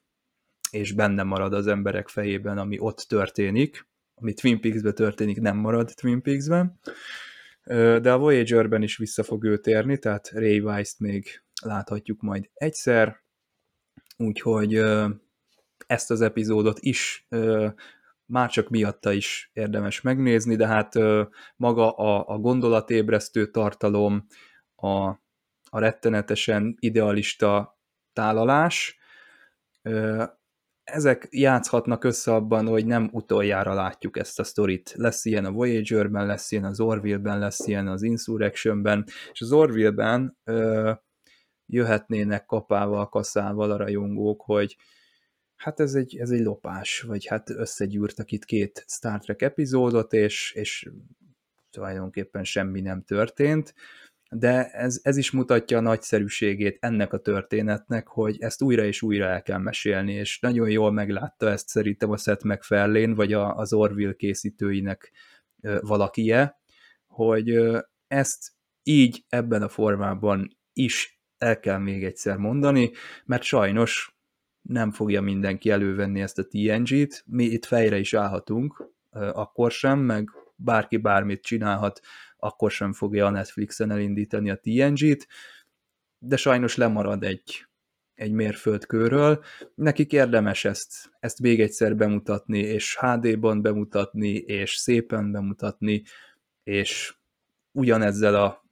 és benne marad az emberek fejében, ami ott történik, ami Twin Peaks-ben történik, nem marad Twin Peaks-ben, de a Voyager-ben is vissza fog ő térni, tehát Ray Weiss-t még láthatjuk majd egyszer, úgyhogy ezt az epizódot is már csak miatta is érdemes megnézni, de hát maga a, a gondolatébresztő tartalom, a, a rettenetesen idealista tálalás, ezek játszhatnak össze abban, hogy nem utoljára látjuk ezt a sztorit. Lesz ilyen a Voyager-ben, lesz ilyen az Orville-ben, lesz ilyen az Insurrection-ben, és az Orville-ben ö, jöhetnének kapával, kaszával a rajongók, hogy hát ez egy, ez egy lopás, vagy hát összegyűrtek itt két Star Trek epizódot, és, és tulajdonképpen semmi nem történt, de ez, ez is mutatja a nagyszerűségét ennek a történetnek, hogy ezt újra és újra el kell mesélni, és nagyon jól meglátta ezt szerintem a Seth MacFarlane, vagy a, az Orville készítőinek valakie, hogy ezt így ebben a formában is el kell még egyszer mondani, mert sajnos nem fogja mindenki elővenni ezt a TNG-t, mi itt fejre is állhatunk, akkor sem, meg bárki bármit csinálhat, akkor sem fogja a Netflixen elindítani a TNG-t, de sajnos lemarad egy egy mérföldkőről. Nekik érdemes ezt, ezt még egyszer bemutatni, és HD-ban bemutatni, és szépen bemutatni, és ugyanezzel a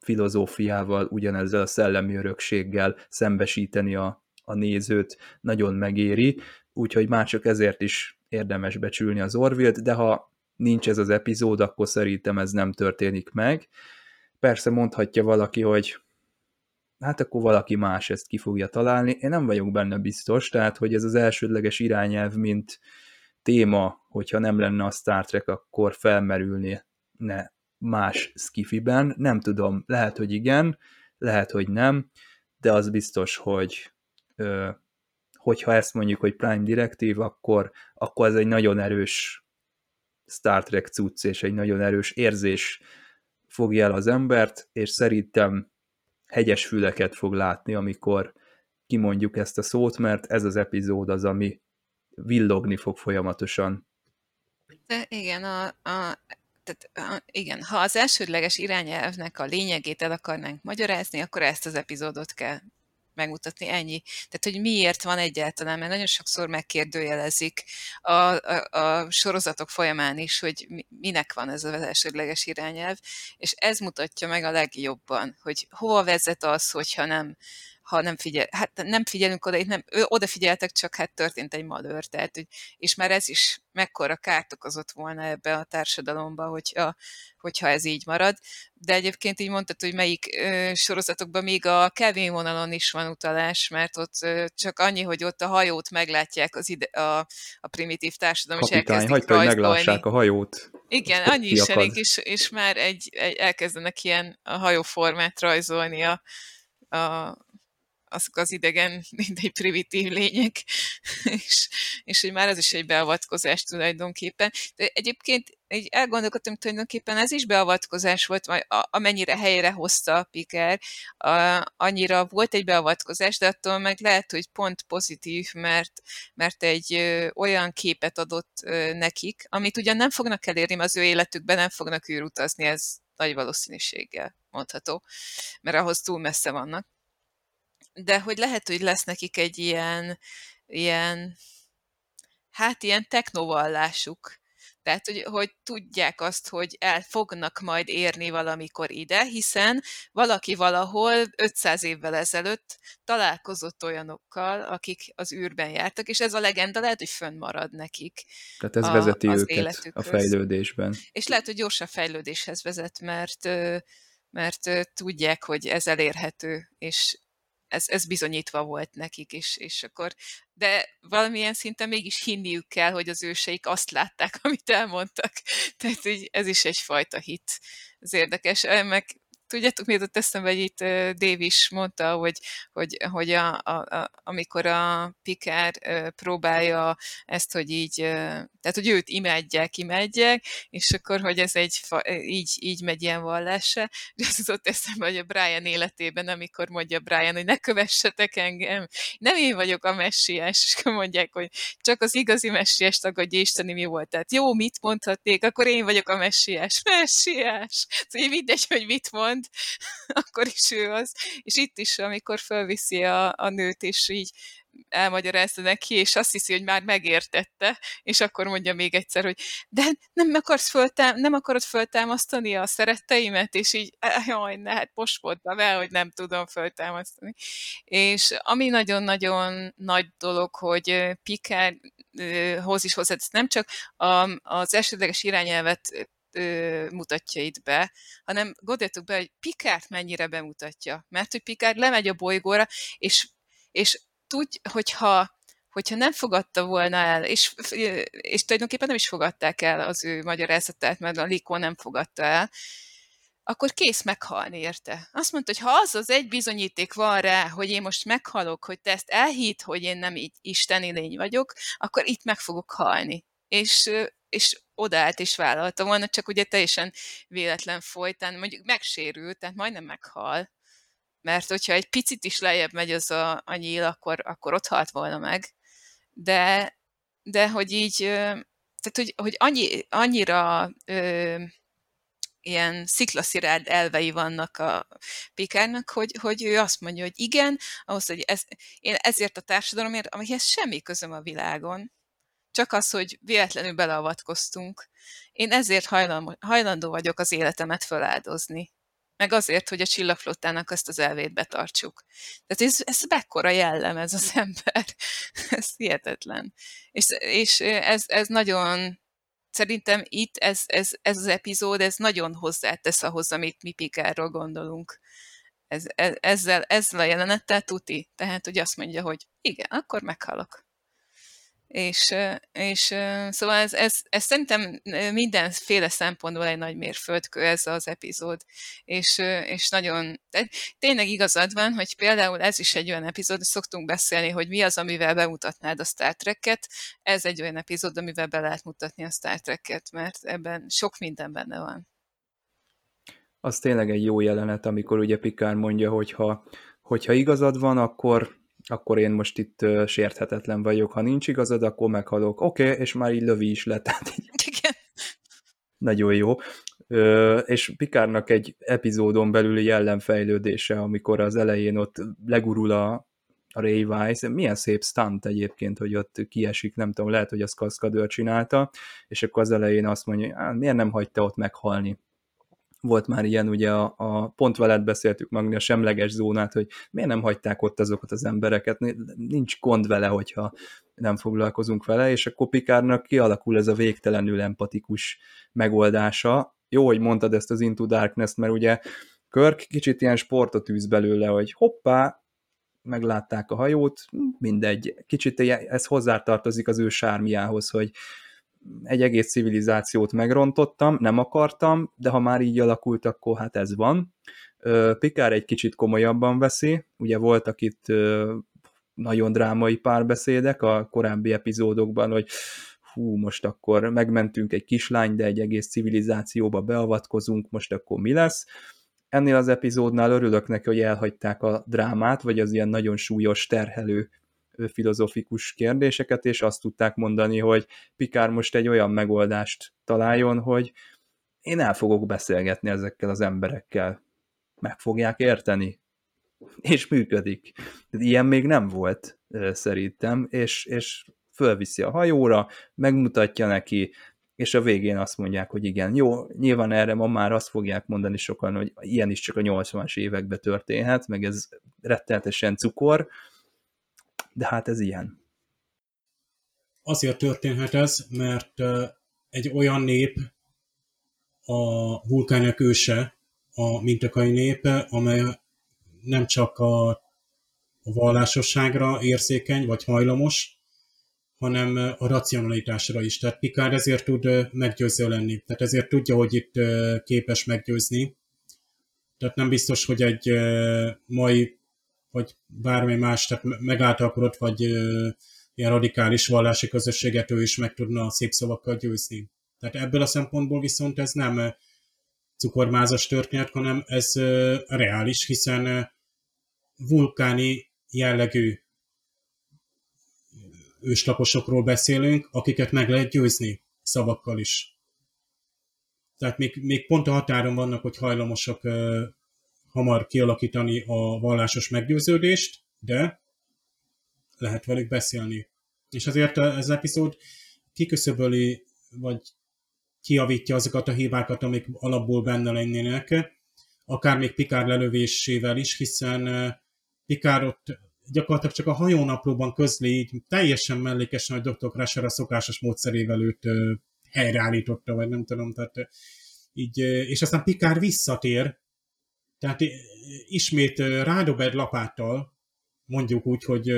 filozófiával, ugyanezzel a szellemi örökséggel szembesíteni a, a nézőt nagyon megéri, úgyhogy már csak ezért is érdemes becsülni az Orville-t, de ha nincs ez az epizód, akkor szerintem ez nem történik meg. Persze mondhatja valaki, hogy hát akkor valaki más ezt ki fogja találni. Én nem vagyok benne biztos, tehát hogy ez az elsődleges irányelv, mint téma, hogyha nem lenne a Star Trek, akkor felmerülni ne más skifiben. Nem tudom, lehet, hogy igen, lehet, hogy nem, de az biztos, hogy ö, hogyha ezt mondjuk, hogy Prime Directive, akkor, akkor ez egy nagyon erős Star Trek cucc, és egy nagyon erős érzés fogja el az embert, és szerintem hegyes füleket fog látni, amikor kimondjuk ezt a szót, mert ez az epizód az, ami villogni fog folyamatosan. De igen, a, a, tehát, a, igen, ha az elsődleges irányelvnek a lényegét el akarnánk magyarázni, akkor ezt az epizódot kell megmutatni, ennyi. Tehát, hogy miért van egyáltalán, mert nagyon sokszor megkérdőjelezik a, a, a sorozatok folyamán is, hogy minek van ez az elsődleges irányelv, és ez mutatja meg a legjobban, hogy hova vezet az, hogyha nem ha nem figyel, hát nem figyelünk oda, itt nem, odafigyeltek, csak hát történt egy malőr, tehát, hogy, és már ez is mekkora kárt okozott volna ebbe a társadalomba, hogyha, hogyha ez így marad. De egyébként így mondtad, hogy melyik ö, sorozatokban még a Kelvin vonalon is van utalás, mert ott ö, csak annyi, hogy ott a hajót meglátják az ide, a, a primitív társadalom, Kapitány, és elkezdik hogy meglássák a hajót. Igen, annyi is elég, és, és már egy, egy, elkezdenek ilyen a hajóformát rajzolni a, a, azok az idegen, egy primitív lények, és, és hogy már ez is egy beavatkozás tulajdonképpen. De egyébként így elgondolkodtam, tulajdonképpen ez is beavatkozás volt, amennyire helyre hozta a Piker, annyira volt egy beavatkozás, de attól meg lehet, hogy pont pozitív, mert, mert egy olyan képet adott nekik, amit ugyan nem fognak elérni, az ő életükben nem fognak űrutazni, ez nagy valószínűséggel mondható, mert ahhoz túl messze vannak de hogy lehet, hogy lesz nekik egy ilyen, ilyen hát ilyen technovallásuk. Tehát, hogy, hogy tudják azt, hogy el fognak majd érni valamikor ide, hiszen valaki valahol 500 évvel ezelőtt találkozott olyanokkal, akik az űrben jártak, és ez a legenda lehet, hogy fönnmarad nekik. Tehát ez a, vezeti az őket életükhöz. a fejlődésben. És lehet, hogy gyorsabb fejlődéshez vezet, mert mert tudják, hogy ez elérhető, és ez, ez bizonyítva volt nekik is, és akkor, de valamilyen szinten mégis hinniük kell, hogy az őseik azt látták, amit elmondtak. Tehát hogy ez is egyfajta hit. Ez érdekes. Meg tudjátok, mi jutott eszembe, hogy itt Dave is mondta, hogy, hogy, hogy a, a, a, amikor a Pikár próbálja ezt, hogy így, tehát, hogy őt imádják, imádják, és akkor, hogy ez egy, így, így megy ilyen vallása, de az jutott eszembe, hogy a Brian életében, amikor mondja Brian, hogy ne kövessetek engem, nem én vagyok a messiás, és akkor mondják, hogy csak az igazi messiás tagadja Isteni mi volt. Tehát jó, mit mondhatnék, akkor én vagyok a messiás. Messiás! Szóval mindegy, hogy mit mond, akkor is ő az. És itt is, amikor fölviszi a, a nőt, és így elmagyarázza neki, és azt hiszi, hogy már megértette, és akkor mondja még egyszer, hogy de nem, akarsz föltám, nem akarod föltámasztani a szeretteimet, és így, jaj, ne, hát volt be, hogy nem tudom föltámasztani. És ami nagyon-nagyon nagy dolog, hogy Pikárhoz is hozzá, nem csak az elsődleges irányelvet ö, mutatja itt be, hanem gondoljatok be, hogy Pikárt mennyire bemutatja. Mert hogy Pikár lemegy a bolygóra, és, és tudj, hogyha hogyha nem fogadta volna el, és, és tulajdonképpen nem is fogadták el az ő magyarázatát, mert a Likó nem fogadta el, akkor kész meghalni érte. Azt mondta, hogy ha az az egy bizonyíték van rá, hogy én most meghalok, hogy te ezt elhitt, hogy én nem így isteni lény vagyok, akkor itt meg fogok halni. És, és odaállt és vállalta volna, csak ugye teljesen véletlen folytán, mondjuk megsérült, tehát majdnem meghal. Mert hogyha egy picit is lejjebb megy az a, a nyíl, akkor, akkor ott halt volna meg. De, de hogy így, tehát hogy, hogy annyi, annyira ö, ilyen sziklaszirárd elvei vannak a Pikárnak, hogy, hogy ő azt mondja, hogy igen, ahhoz, hogy ez, én ezért a társadalomért, amihez semmi közöm a világon, csak az, hogy véletlenül beleavatkoztunk. Én ezért hajlandó vagyok az életemet feláldozni. Meg azért, hogy a csillagflottának azt az elvét betartsuk. Tehát ez, ez mekkora jellem ez az ember. ez hihetetlen. És, és ez, ez nagyon szerintem itt ez, ez, ez az epizód, ez nagyon hozzátesz ahhoz, amit mi Pikárról gondolunk. Ez, ez, ezzel, ezzel a jelenettel tuti. Tehát, hogy azt mondja, hogy igen, akkor meghalok. És, és szóval ez, ez, ez szerintem mindenféle szempontból egy nagy mérföldkő ez az epizód. És, és nagyon, tényleg igazad van, hogy például ez is egy olyan epizód, szoktunk beszélni, hogy mi az, amivel bemutatnád a Star Trek-et. Ez egy olyan epizód, amivel be lehet mutatni a Star Trek-et, mert ebben sok minden benne van. Az tényleg egy jó jelenet, amikor ugye Pikár mondja, hogy ha, hogyha igazad van, akkor akkor én most itt uh, sérthetetlen vagyok, ha nincs igazad, akkor meghalok. Oké, okay, és már így lövi is le, tehát így Igen. nagyon jó. Uh, és Pikárnak egy epizódon belüli jellemfejlődése, amikor az elején ott legurul a, a Ray Weiss, milyen szép stunt egyébként, hogy ott kiesik, nem tudom, lehet, hogy az kaszkadőr csinálta, és akkor az elején azt mondja, miért nem hagyta ott meghalni? Volt már ilyen, ugye a, a pont veled beszéltük Magni, a semleges zónát, hogy miért nem hagyták ott azokat az embereket, nincs gond vele, hogyha nem foglalkozunk vele, és a kopikárnak kialakul ez a végtelenül empatikus megoldása. Jó, hogy mondtad ezt az Into Darkness-t, mert ugye Körk kicsit ilyen sportot űz belőle, hogy hoppá, meglátták a hajót, mindegy. Kicsit ez hozzátartozik az ő sármiához, hogy egy egész civilizációt megrontottam, nem akartam, de ha már így alakult, akkor hát ez van. Pikár egy kicsit komolyabban veszi, ugye voltak itt nagyon drámai párbeszédek a korábbi epizódokban, hogy hú, most akkor megmentünk egy kislány, de egy egész civilizációba beavatkozunk, most akkor mi lesz? Ennél az epizódnál örülök neki, hogy elhagyták a drámát, vagy az ilyen nagyon súlyos, terhelő filozofikus kérdéseket, és azt tudták mondani, hogy Pikár most egy olyan megoldást találjon, hogy én el fogok beszélgetni ezekkel az emberekkel. Meg fogják érteni. És működik. Ilyen még nem volt szerintem, és, és fölviszi a hajóra, megmutatja neki, és a végén azt mondják, hogy igen, jó, nyilván erre ma már azt fogják mondani sokan, hogy ilyen is csak a 80-as években történhet, meg ez rettenetesen cukor, de hát ez ilyen. Azért történhet ez, mert egy olyan nép, a vulkánok őse, a mintakai népe, amely nem csak a, a vallásosságra érzékeny, vagy hajlamos, hanem a racionalitásra is. Tehát Picard ezért tud meggyőző lenni. Tehát ezért tudja, hogy itt képes meggyőzni. Tehát nem biztos, hogy egy mai vagy bármi más, tehát megáltalkodott, vagy ö, ilyen radikális vallási közösséget ő is meg tudna szép szavakkal győzni. Tehát ebből a szempontból viszont ez nem cukormázas történet, hanem ez ö, reális, hiszen ö, vulkáni jellegű őslakosokról beszélünk, akiket meg lehet győzni szavakkal is. Tehát még, még pont a határon vannak, hogy hajlamosak hamar kialakítani a vallásos meggyőződést, de lehet velük beszélni. És azért ez epizód kiköszöböli, vagy kiavítja azokat a hibákat, amik alapból benne lennének, akár még Pikár lelövésével is, hiszen Pikár ott gyakorlatilag csak a hajónaplóban közli, így teljesen mellékesen, hogy Dr. Crusher a szokásos módszerével őt helyreállította, vagy nem tudom, tehát így, és aztán Pikár visszatér, tehát ismét rádob egy lapáttal, mondjuk úgy, hogy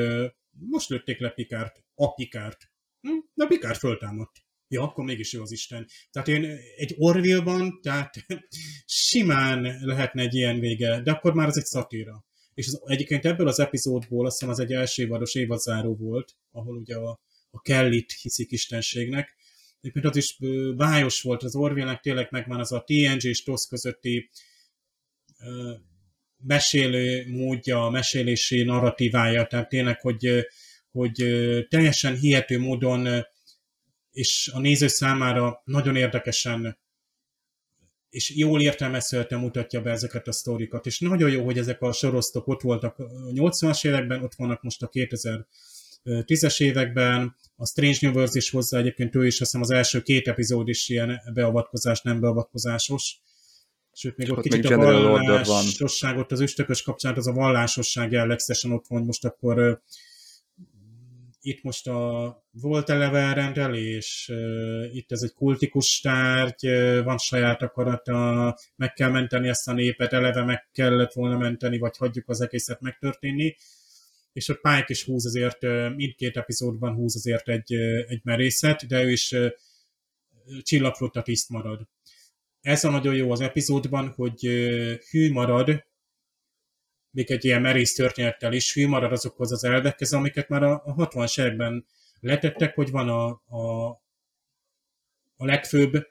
most lőtték le Pikárt, a Pikárt. Hm? Na Pikárt föltámadt. Ja, akkor mégis ő az Isten. Tehát én egy Orville-ban, tehát simán lehetne egy ilyen vége, de akkor már ez egy szatíra. És az, egyébként ebből az epizódból, azt hiszem az egy első évados évadzáró volt, ahol ugye a, a Kellit hiszik istenségnek, egyébként az is bájos volt az Orville-nek, tényleg megvan az a TNG és TOS közötti mesélő módja, mesélési narratívája, tehát tényleg, hogy, hogy teljesen hihető módon és a néző számára nagyon érdekesen és jól értelmezhetően mutatja be ezeket a sztorikat, és nagyon jó, hogy ezek a sorosztok ott voltak a 80-as években, ott vannak most a 2010-es években, a Strange Universe is hozzá, egyébként ő is azt hiszem az első két epizód is ilyen beavatkozás, nem beavatkozásos, sőt még ott, ott kicsit a vallásosságot, az üstökös kapcsán az a vallásosság jellegzetesen ott van, most akkor itt most a volt eleve rendelés, itt ez egy kultikus tárgy, van saját akarata, meg kell menteni ezt a népet, eleve meg kellett volna menteni, vagy hagyjuk az egészet megtörténni. És ott Pike is húz azért, mindkét epizódban húz azért egy, egy merészet, de ő is csillagflotta tiszt marad. Ez a nagyon jó az epizódban, hogy hű marad még egy ilyen merész történettel is hű marad azokhoz az elvekhez, amiket már a 60-as években letettek, hogy van a, a, a legfőbb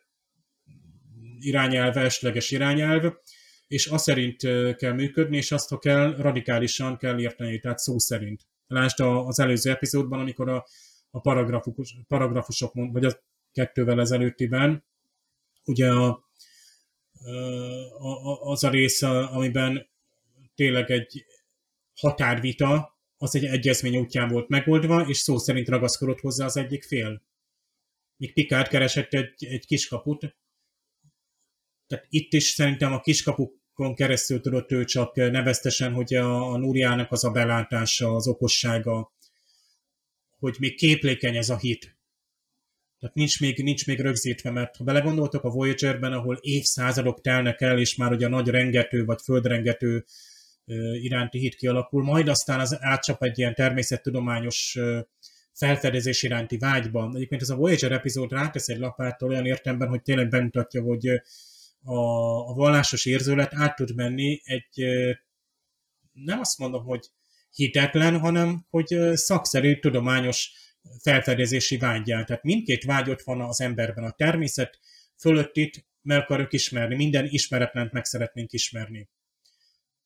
irányelv, elsőleges irányelv, és azt szerint kell működni, és azt, ha kell, radikálisan kell érteni, tehát szó szerint. Lásd az előző epizódban, amikor a, a paragrafus, paragrafusok, vagy a kettővel ezelőttiben, ugye a, a, az a rész, amiben tényleg egy határvita, az egy egyezmény útján volt megoldva, és szó szerint ragaszkodott hozzá az egyik fél. Míg Pikát keresett egy, egy kiskaput, tehát itt is szerintem a kiskapukon keresztül tudott ő csak neveztesen, hogy a, a Núriának az a belátása, az okossága, hogy még képlékeny ez a hit. Tehát nincs még, nincs még rögzítve, mert ha belegondoltok a Voyager-ben, ahol évszázadok telnek el, és már ugye a nagy rengető vagy földrengető iránti hit kialakul, majd aztán az átcsap egy ilyen természettudományos felfedezés iránti vágyba. Egyébként ez a Voyager epizód rátesz egy lapától olyan értemben, hogy tényleg bemutatja, hogy a, a vallásos érzőlet át tud menni egy, nem azt mondom, hogy hitetlen, hanem hogy szakszerű, tudományos felfedezési vágyjál. Tehát mindkét vágy ott van az emberben. A természet fölött itt meg akarjuk ismerni, minden ismeretlent meg szeretnénk ismerni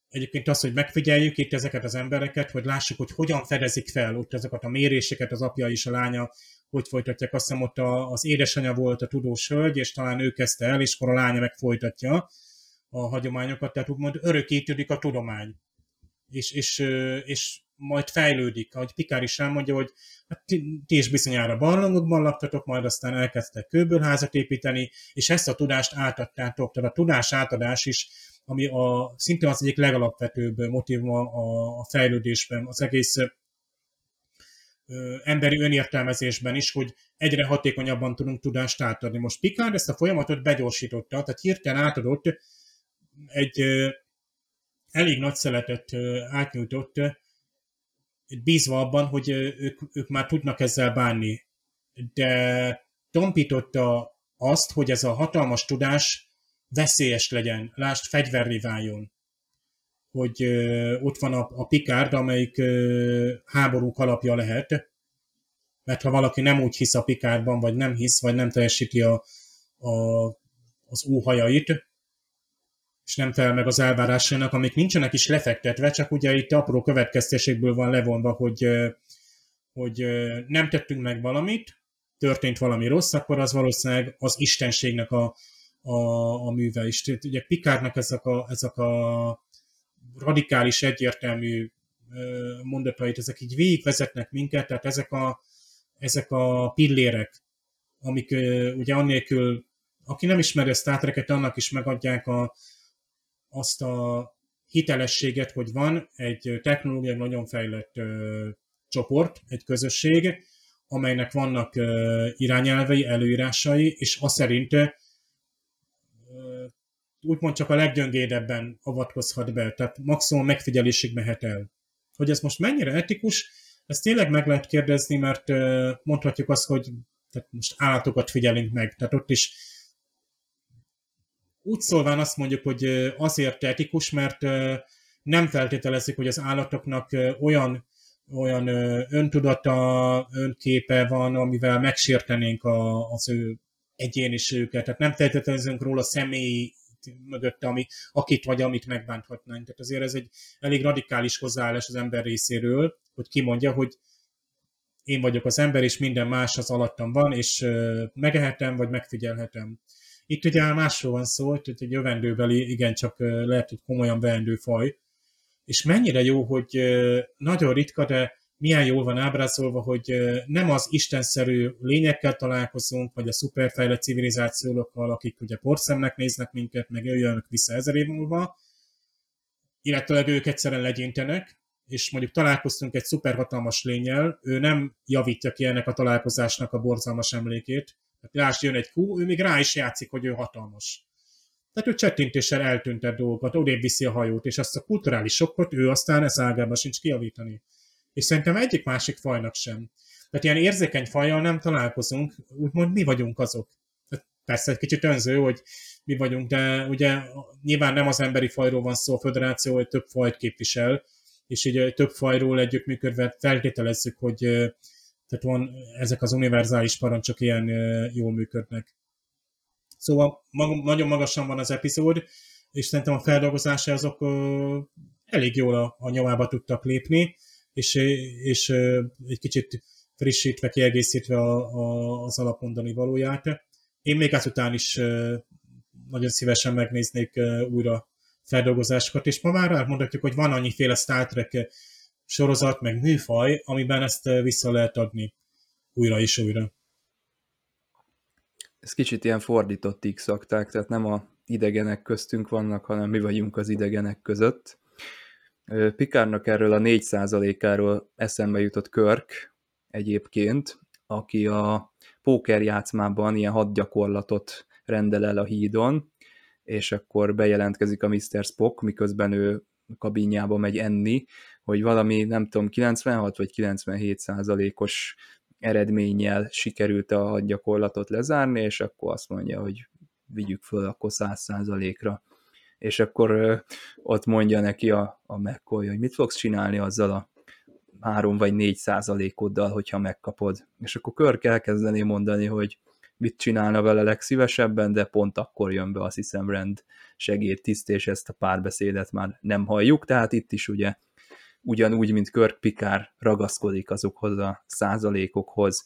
egyébként az, hogy megfigyeljük itt ezeket az embereket, hogy lássuk, hogy hogyan fedezik fel ott ezeket a méréseket, az apja és a lánya, hogy folytatják. Azt hiszem ott az édesanyja volt a tudós hölgy, és talán ő kezdte el, és akkor a lánya meg folytatja a hagyományokat, tehát úgymond örökítődik a tudomány. És, és, és majd fejlődik. Ahogy Pikár is elmondja, hogy hát ti, ti is bizonyára barlangokban laktatok, majd aztán elkezdtek kőbőlházat építeni, és ezt a tudást átadtátok. Tehát a tudás átadás is ami a, szintén az egyik legalapvetőbb motivum a, a fejlődésben, az egész emberi önértelmezésben is, hogy egyre hatékonyabban tudunk tudást átadni. Most Picard ezt a folyamatot begyorsította, tehát hirtelen átadott egy elég nagy szeletet átnyújtott, bízva abban, hogy ők, ők már tudnak ezzel bánni. De tompította azt, hogy ez a hatalmas tudás veszélyes legyen, lásd, fegyverré váljon. Hogy ö, ott van a, a Picard, amelyik ö, háborúk alapja lehet, mert ha valaki nem úgy hisz a Picardban, vagy nem hisz, vagy nem teljesíti a, a, az óhajait, és nem fel meg az elvárásainak, amik nincsenek is lefektetve, csak ugye itt apró következtésekből van levonva, hogy, hogy nem tettünk meg valamit, történt valami rossz, akkor az valószínűleg az istenségnek a, a, a műve is. Tehát ugye Pikárnak ezek a, ezek a radikális, egyértelmű mondatait, ezek így végigvezetnek minket, tehát ezek a, ezek a pillérek, amik ugye annélkül, aki nem ismeri a Star Trek-et, annak is megadják a, azt a hitelességet, hogy van egy technológiai nagyon fejlett ö, csoport, egy közösség, amelynek vannak ö, irányelvei, előírásai, és azt szerint úgymond csak a leggyöngédebben avatkozhat be, tehát maximum megfigyelésig mehet el. Hogy ez most mennyire etikus, ezt tényleg meg lehet kérdezni, mert mondhatjuk azt, hogy tehát most állatokat figyelünk meg, tehát ott is úgy szólván azt mondjuk, hogy azért etikus, mert nem feltételezik, hogy az állatoknak olyan, olyan öntudata, önképe van, amivel megsértenénk a, az ő egyéniségüket. Tehát nem feltételezünk róla személyi mögötte, ami, akit vagy amit megbánthatnánk. Tehát azért ez egy elég radikális hozzáállás az ember részéről, hogy kimondja, hogy én vagyok az ember, és minden más az alattam van, és megehetem, vagy megfigyelhetem. Itt ugye másról van szó, hogy egy jövendőbeli, igencsak lehet, hogy komolyan veendő faj, és mennyire jó, hogy nagyon ritka, de milyen jól van ábrázolva, hogy nem az istenszerű lényekkel találkozunk, vagy a szuperfejlett civilizációkkal, akik ugye porszemnek néznek minket, meg jöjjönnek vissza ezer év múlva, illetve ők egyszerűen legyintenek, és mondjuk találkoztunk egy szuperhatalmas lényel, ő nem javítja ki ennek a találkozásnak a borzalmas emlékét. Tehát lásd, jön egy kú, ő még rá is játszik, hogy ő hatalmas. Tehát ő csettintéssel eltüntett dolgokat, odébb viszi a hajót, és azt a kulturális sokkot ő aztán ez ágában sincs kiavítani. És szerintem egyik másik fajnak sem. Tehát ilyen érzékeny fajjal nem találkozunk, úgymond mi vagyunk azok. Tehát persze egy kicsit önző, hogy mi vagyunk, de ugye nyilván nem az emberi fajról van szó, a föderáció hogy több fajt képvisel, és így több fajról együttműködve feltételezzük, hogy tehát van, ezek az univerzális parancsok ilyen jól működnek. Szóval mag, nagyon magasan van az epizód, és szerintem a feldolgozása azok elég jól a, a nyomába tudtak lépni, és, és egy kicsit frissítve, kiegészítve a, a, az alapmondani valóját. Én még ezután is nagyon szívesen megnéznék újra feldolgozásokat, és ma már mondhatjuk, hogy van annyiféle Star Trek sorozat, meg műfaj, amiben ezt vissza lehet adni újra és újra. Ez kicsit ilyen fordított x tehát nem a idegenek köztünk vannak, hanem mi vagyunk az idegenek között. Pikárnak erről a 4%-áról eszembe jutott Körk egyébként, aki a póker játszmában ilyen hadgyakorlatot rendel el a hídon, és akkor bejelentkezik a Mr. Spock, miközben ő kabinjába megy enni, hogy valami, nem tudom, 96 vagy 97 százalékos eredménnyel sikerült a hadgyakorlatot lezárni, és akkor azt mondja, hogy vigyük föl akkor 100 százalékra. És akkor ott mondja neki a, a McCoy, hogy mit fogsz csinálni azzal a 3 vagy 4 százalékoddal, hogyha megkapod. És akkor Körk elkezdeni mondani, hogy mit csinálna vele legszívesebben, de pont akkor jön be azt hiszem rend segédtiszt, és ezt a párbeszédet már nem halljuk, tehát itt is ugye ugyanúgy, mint Kirk Pikár ragaszkodik azokhoz a százalékokhoz,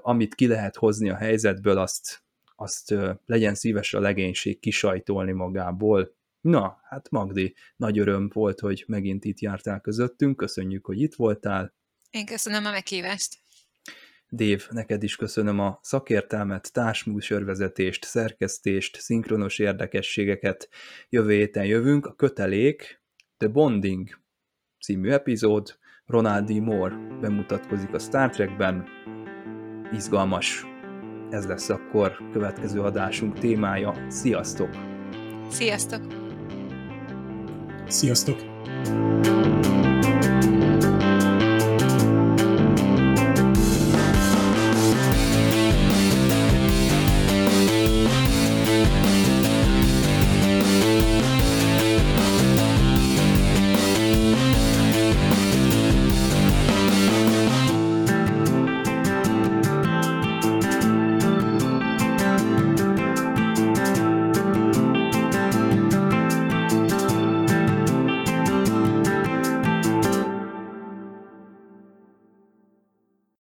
amit ki lehet hozni a helyzetből, azt, azt legyen szíves a legénység kisajtolni magából. Na, hát Magdi, nagy öröm volt, hogy megint itt jártál közöttünk, köszönjük, hogy itt voltál. Én köszönöm a meghívást. Dév, neked is köszönöm a szakértelmet, társműsorvezetést, szerkesztést, szinkronos érdekességeket. Jövő héten jövünk, a kötelék, The Bonding című epizód, Ronald D. Moore bemutatkozik a Star Trekben, izgalmas. Ez lesz akkor következő adásunk témája. Sziasztok! Sziasztok! Sziasztok!